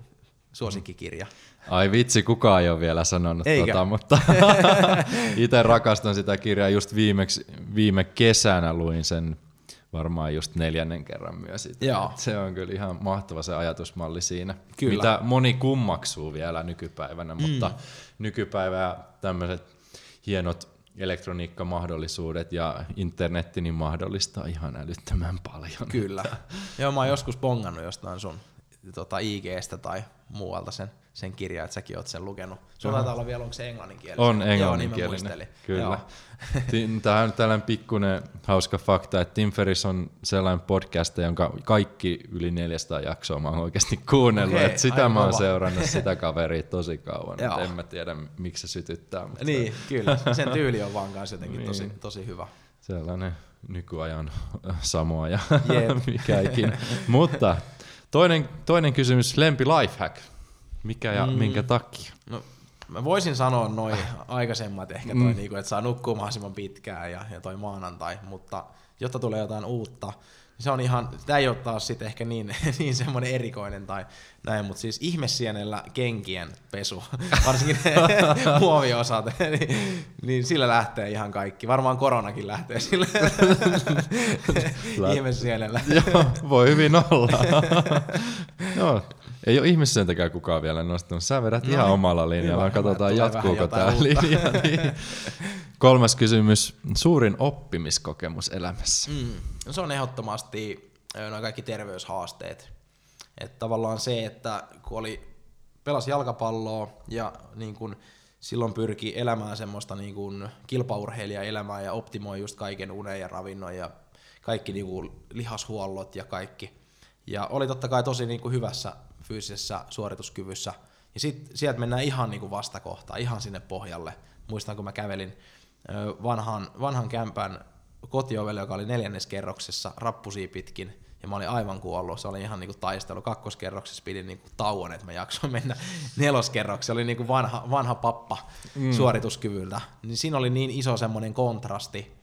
suosikkikirja. Ai vitsi, kukaan ei ole vielä sanonut Eikä. tota, mutta <laughs> itse rakastan sitä kirjaa. Just viimeksi, viime kesänä luin sen varmaan just neljännen kerran myös. Joo. Se on kyllä ihan mahtava se ajatusmalli siinä, Kyllä. mitä moni kummaksuu vielä nykypäivänä, mm. mutta nykypäivää tämmöiset hienot elektroniikkamahdollisuudet ja internetti niin mahdollistaa ihan älyttömän paljon. Kyllä. <laughs> Joo, mä oon joskus bongannut jostain sun tota, IGstä tai muualta sen, sen kirjan, että säkin oot sen lukenut. Sulla taitaa olla vielä, onko se englanninkielinen? On Joo, niin englanninkielinen, kyllä. Joo. <laughs> Ti- Tämä on tällainen pikkuinen hauska fakta, että Tim Ferriss on sellainen podcast, jonka kaikki yli 400 jaksoa mä oon oikeasti kuunnellut. Että sitä mä oon seurannut <laughs> sitä kaveria tosi kauan, en mä tiedä miksi se sytyttää. Mutta Niin, kyllä. <laughs> Sen tyyli on vaan kanssa jotenkin tosi, Niin. tosi hyvä. Sellainen nykyajan Samoa ja Jep. mikä ikinä. Mutta toinen, toinen kysymys, lempi lifehack. Mikä ja mm. minkä takia? No, mä voisin sanoa noin aikaisemmat ehkä toi, Mm. niinku, että saa nukkua mahdollisimman pitkään ja, ja toi maanantai, mutta jotta tulee jotain uutta, niin se on ihan, tämä ei ole taas sit ehkä niin, <laughs> niin semmoinen erikoinen tai näin, mutta siis ihmessienellä kenkien pesu, <laughs> varsinkin <laughs> muoviosat, niin, niin sillä lähtee ihan kaikki. Varmaan koronakin lähtee sillä ihmessienellä. Joo, voi hyvin olla. Joo, ei ole ihmisentäkään kukaan vielä nostanut. Sä vedät No ihan niin, omalla linjalla. hyvä, Katsotaan, hyvä, jatkuuko tämä linja. Niin. Kolmas kysymys. Suurin oppimiskokemus elämässä. Mm. No se on ehdottomasti nämä kaikki terveyshaasteet. Että tavallaan se, että kun oli, pelasi jalkapalloa ja niin kun silloin pyrki elämään semmoista niin kun kilpaurheilijaelämää ja optimoi just kaiken unen ja ravinnon ja kaikki niin kuin lihashuollot ja kaikki. Ja oli totta kai tosi niin kuin hyvässä fyysisessä suorituskyvyssä. Ja sitten sieltä mennään ihan niin kuin vastakohtaan, ihan sinne pohjalle. Muistan, kun mä kävelin vanhan, vanhan kämpän kotiovelle, joka oli neljännes kerroksessa, rappusia pitkin, ja mä olin aivan kuollut. Se oli ihan niinku taistelu. Kakkoskerroksessa pidin niinku tauon, että mä jaksoin mennä <laughs> neloskerroksessa. Se oli niinku vanha, vanha pappa mm. suorituskyvyltä. Niin siinä oli niin iso semmoinen kontrasti,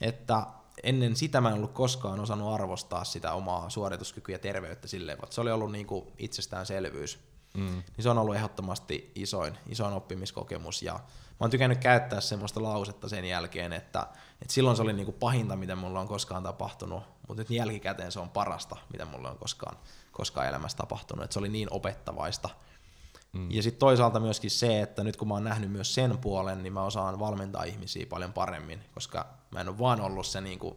että ennen sitä mä en ollut koskaan osannut arvostaa sitä omaa suorituskykyä ja terveyttä silleen, että se oli ollut niinku itsestäänselvyys. Mm. Niin se on ollut ehdottomasti isoin, isoin oppimiskokemus ja mä oon tykännyt käyttää semmoista lausetta sen jälkeen, että, että silloin se oli niinku pahinta, mitä mulla on koskaan tapahtunut, mutta nyt jälkikäteen se on parasta, mitä mulla on koskaan, koskaan elämässä tapahtunut, että se oli niin opettavaista. Mm. Ja sitten toisaalta myöskin se, että nyt kun mä oon nähnyt myös sen puolen, niin mä osaan valmentaa ihmisiä paljon paremmin, koska mä en ole vaan ollut se niinku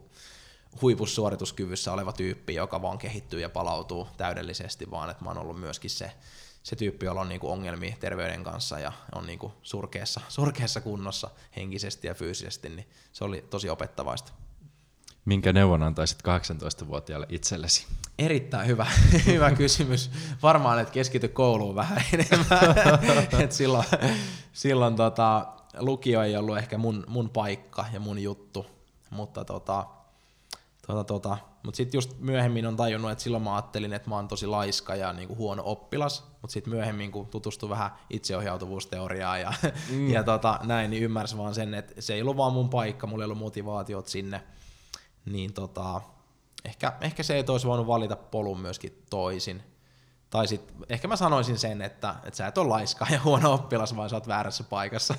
huipussuorituskyvyssä oleva tyyppi, joka vaan kehittyy ja palautuu täydellisesti, vaan että mä oon ollut myöskin se, se tyyppi, jolla on niinku ongelmia terveyden kanssa ja on niinku surkeassa, <laughs> surkeassa kunnossa henkisesti ja fyysisesti, niin se oli tosi opettavaista. Minkä neuvon antaisit 18-vuotiaalle itsellesi? Erittäin hyvä, <laughs> hyvä kysymys. Varmaan, että keskity kouluun vähän <laughs> enemmän. Et silloin silloin tota, lukio ei ollut ehkä mun, mun paikka ja mun juttu, mutta tota, tota, tota, mut sitten just myöhemmin on tajunnut, että silloin mä ajattelin, että mä oon tosi laiska ja niinku huono oppilas, mutta sitten myöhemmin kun tutustui vähän itseohjautuvuusteoriaan ja, mm. ja tota, näin, niin ymmärsin vaan sen, että se ei ollut vaan mun paikka, mulla ei ollut motivaatiot sinne, niin tota, ehkä, ehkä se, että olisi voinut valita polun myöskin toisin. Tai sitten ehkä mä sanoisin sen, että, että sä et ole laiska ja huono oppilas, vaan sä oot väärässä paikassa.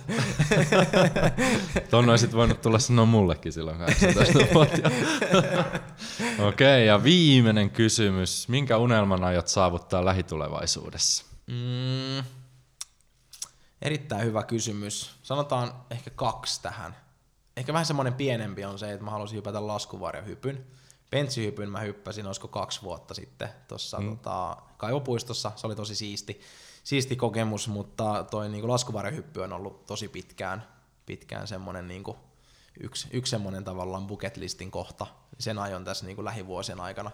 <laughs> Tuon olisit voinut tulla sanoa mullekin silloin 18 vuotta. <laughs> Okei, okay, ja viimeinen kysymys. Minkä unelman aiot saavuttaa lähitulevaisuudessa? Mm, erittäin hyvä kysymys. Sanotaan ehkä kaksi tähän. Ehkä vähän semmoinen pienempi on se, että mä haluaisin hypätä laskuvarjohypyn. Pentsihypyn mä hyppäsin, olisiko kaksi vuotta sitten tuossa mm. tota, kaivopuistossa. Se oli tosi siisti, siisti kokemus, mutta toi niin laskuvarjohyppy on ollut tosi pitkään, pitkään semmoinen niin yksi, yksi semmoinen tavallaan bucket listin kohta. Sen aion tässä niin lähivuosien aikana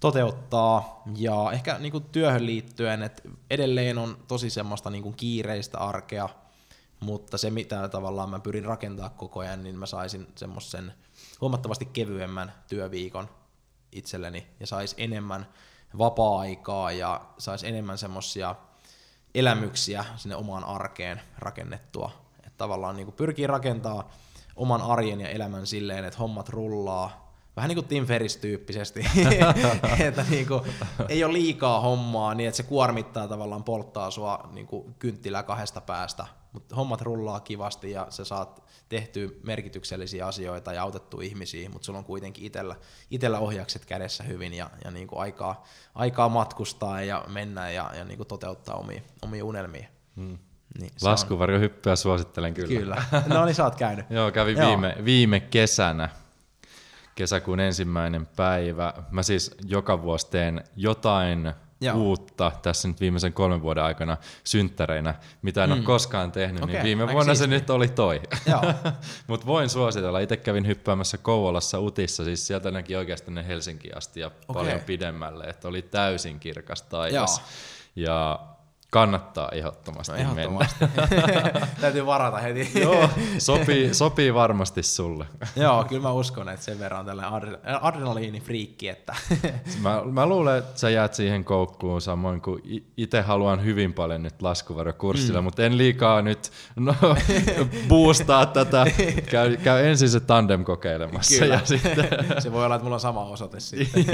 toteuttaa. Ja ehkä niin työhön liittyen, että edelleen on tosi semmoista niin kiireistä arkea, mutta se mitä tavallaan mä pyrin rakentaa koko ajan, niin mä saisin semmoisen huomattavasti kevyemmän työviikon itselleni ja sais enemmän vapaa-aikaa ja sais enemmän semmoisia elämyksiä sinne omaan arkeen rakennettua. Että tavallaan niin pyrkii rakentaa oman arjen ja elämän silleen, että hommat rullaa, vähän niin kuin Tim Ferris tyyppisesti, <laughs> että niin kuin, ei ole liikaa hommaa niin, että se kuormittaa tavallaan, polttaa sua niin kuin kynttilää kahdesta päästä, mutta hommat rullaa kivasti ja sä saat tehtyä merkityksellisiä asioita ja autettu ihmisiä, mutta sulla on kuitenkin itellä, itellä ohjakset kädessä hyvin ja, ja niin kuin aikaa, aikaa matkustaa ja mennä ja, ja niin kuin toteuttaa omia, omia unelmia. Hmm. Niin, Laskuvarjohyppyä suosittelen kyllä. Kyllä. <laughs> No niin, sä oot käynyt. Joo, kävin viime, viime kesänä kesäkuun ensimmäinen päivä. Mä siis joka vuosi teen jotain Joo. uutta tässä nyt viimeisen kolmen vuoden aikana synttäreinä, mitä en mm. ole koskaan tehnyt, okay. niin viime vuonna se nyt oli toi. <laughs> Mutta voin suositella. Itse kävin hyppäämässä Kouvolassa Utissa, siis sieltä näki oikeasti ne Helsinki asti ja okay. paljon pidemmälle, että oli täysin kirkas taivas. Joo. Ja Kannattaa ehdottomasti, no, ehdottomasti. mennä. <laughs> Täytyy varata heti. Joo, sopii, sopii varmasti sulle. Joo, kyllä mä uskon, että sen verran tällainen adre- adrenaliinifriikki. Että <laughs> mä, mä luulen, että sä jäät siihen koukkuun samoin kuin itse haluan hyvin paljon nyt laskuvarokurssilla, mm. mutta en liikaa nyt no, <laughs> boostaa tätä. Käy, käy ensin se tandem kokeilemassa. Kyllä. Ja sitten... se voi olla, että mulla on sama osoite sitten.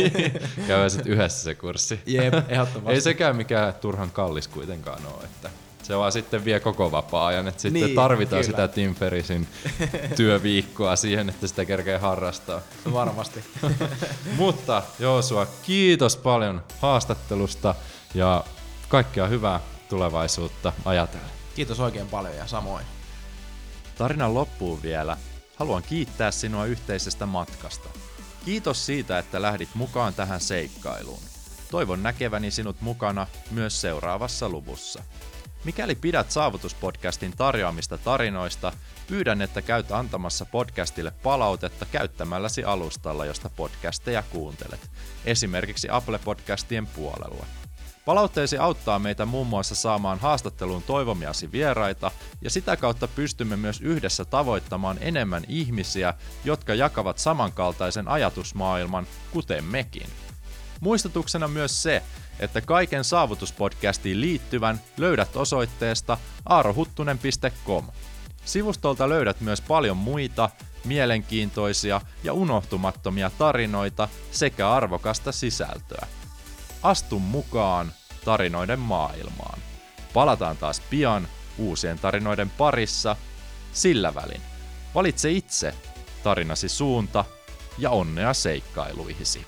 Käy sitten yhdessä se kurssi. Jep, ehdottomasti. Ei sekään mikään turhan kallis kuitenkaan kuitenkaan ole. Että se vaan sitten vie koko vapaa-ajan, että sitten niin, tarvitaan kyllä. sitä Tim Ferrisin työviikkoa siihen, että sitä kerkee harrastaa. Varmasti. <laughs> Mutta Joosua, kiitos paljon haastattelusta ja kaikkea hyvää tulevaisuutta ajatellen. Kiitos oikein paljon ja samoin. Tarinan loppuun vielä. Haluan kiittää sinua yhteisestä matkasta. Kiitos siitä, että lähdit mukaan tähän seikkailuun. Toivon näkeväni sinut mukana myös seuraavassa luvussa. Mikäli pidät Saavutuspodcastin tarjoamista tarinoista, pyydän, että käyt antamassa podcastille palautetta käyttämälläsi alustalla, josta podcasteja kuuntelet, esimerkiksi Apple-podcastien puolella. Palautteesi auttaa meitä muun muassa saamaan haastatteluun toivomiasi vieraita, ja sitä kautta pystymme myös yhdessä tavoittamaan enemmän ihmisiä, jotka jakavat samankaltaisen ajatusmaailman, kuten mekin. Muistutuksena myös se, että kaiken saavutuspodcastiin liittyvän löydät osoitteesta aarohuttunen.com. Sivustolta löydät myös paljon muita, mielenkiintoisia ja unohtumattomia tarinoita sekä arvokasta sisältöä. Astu mukaan tarinoiden maailmaan. Palataan taas pian uusien tarinoiden parissa. Sillä välin. Valitse itse tarinasi suunta ja onnea seikkailuihisi.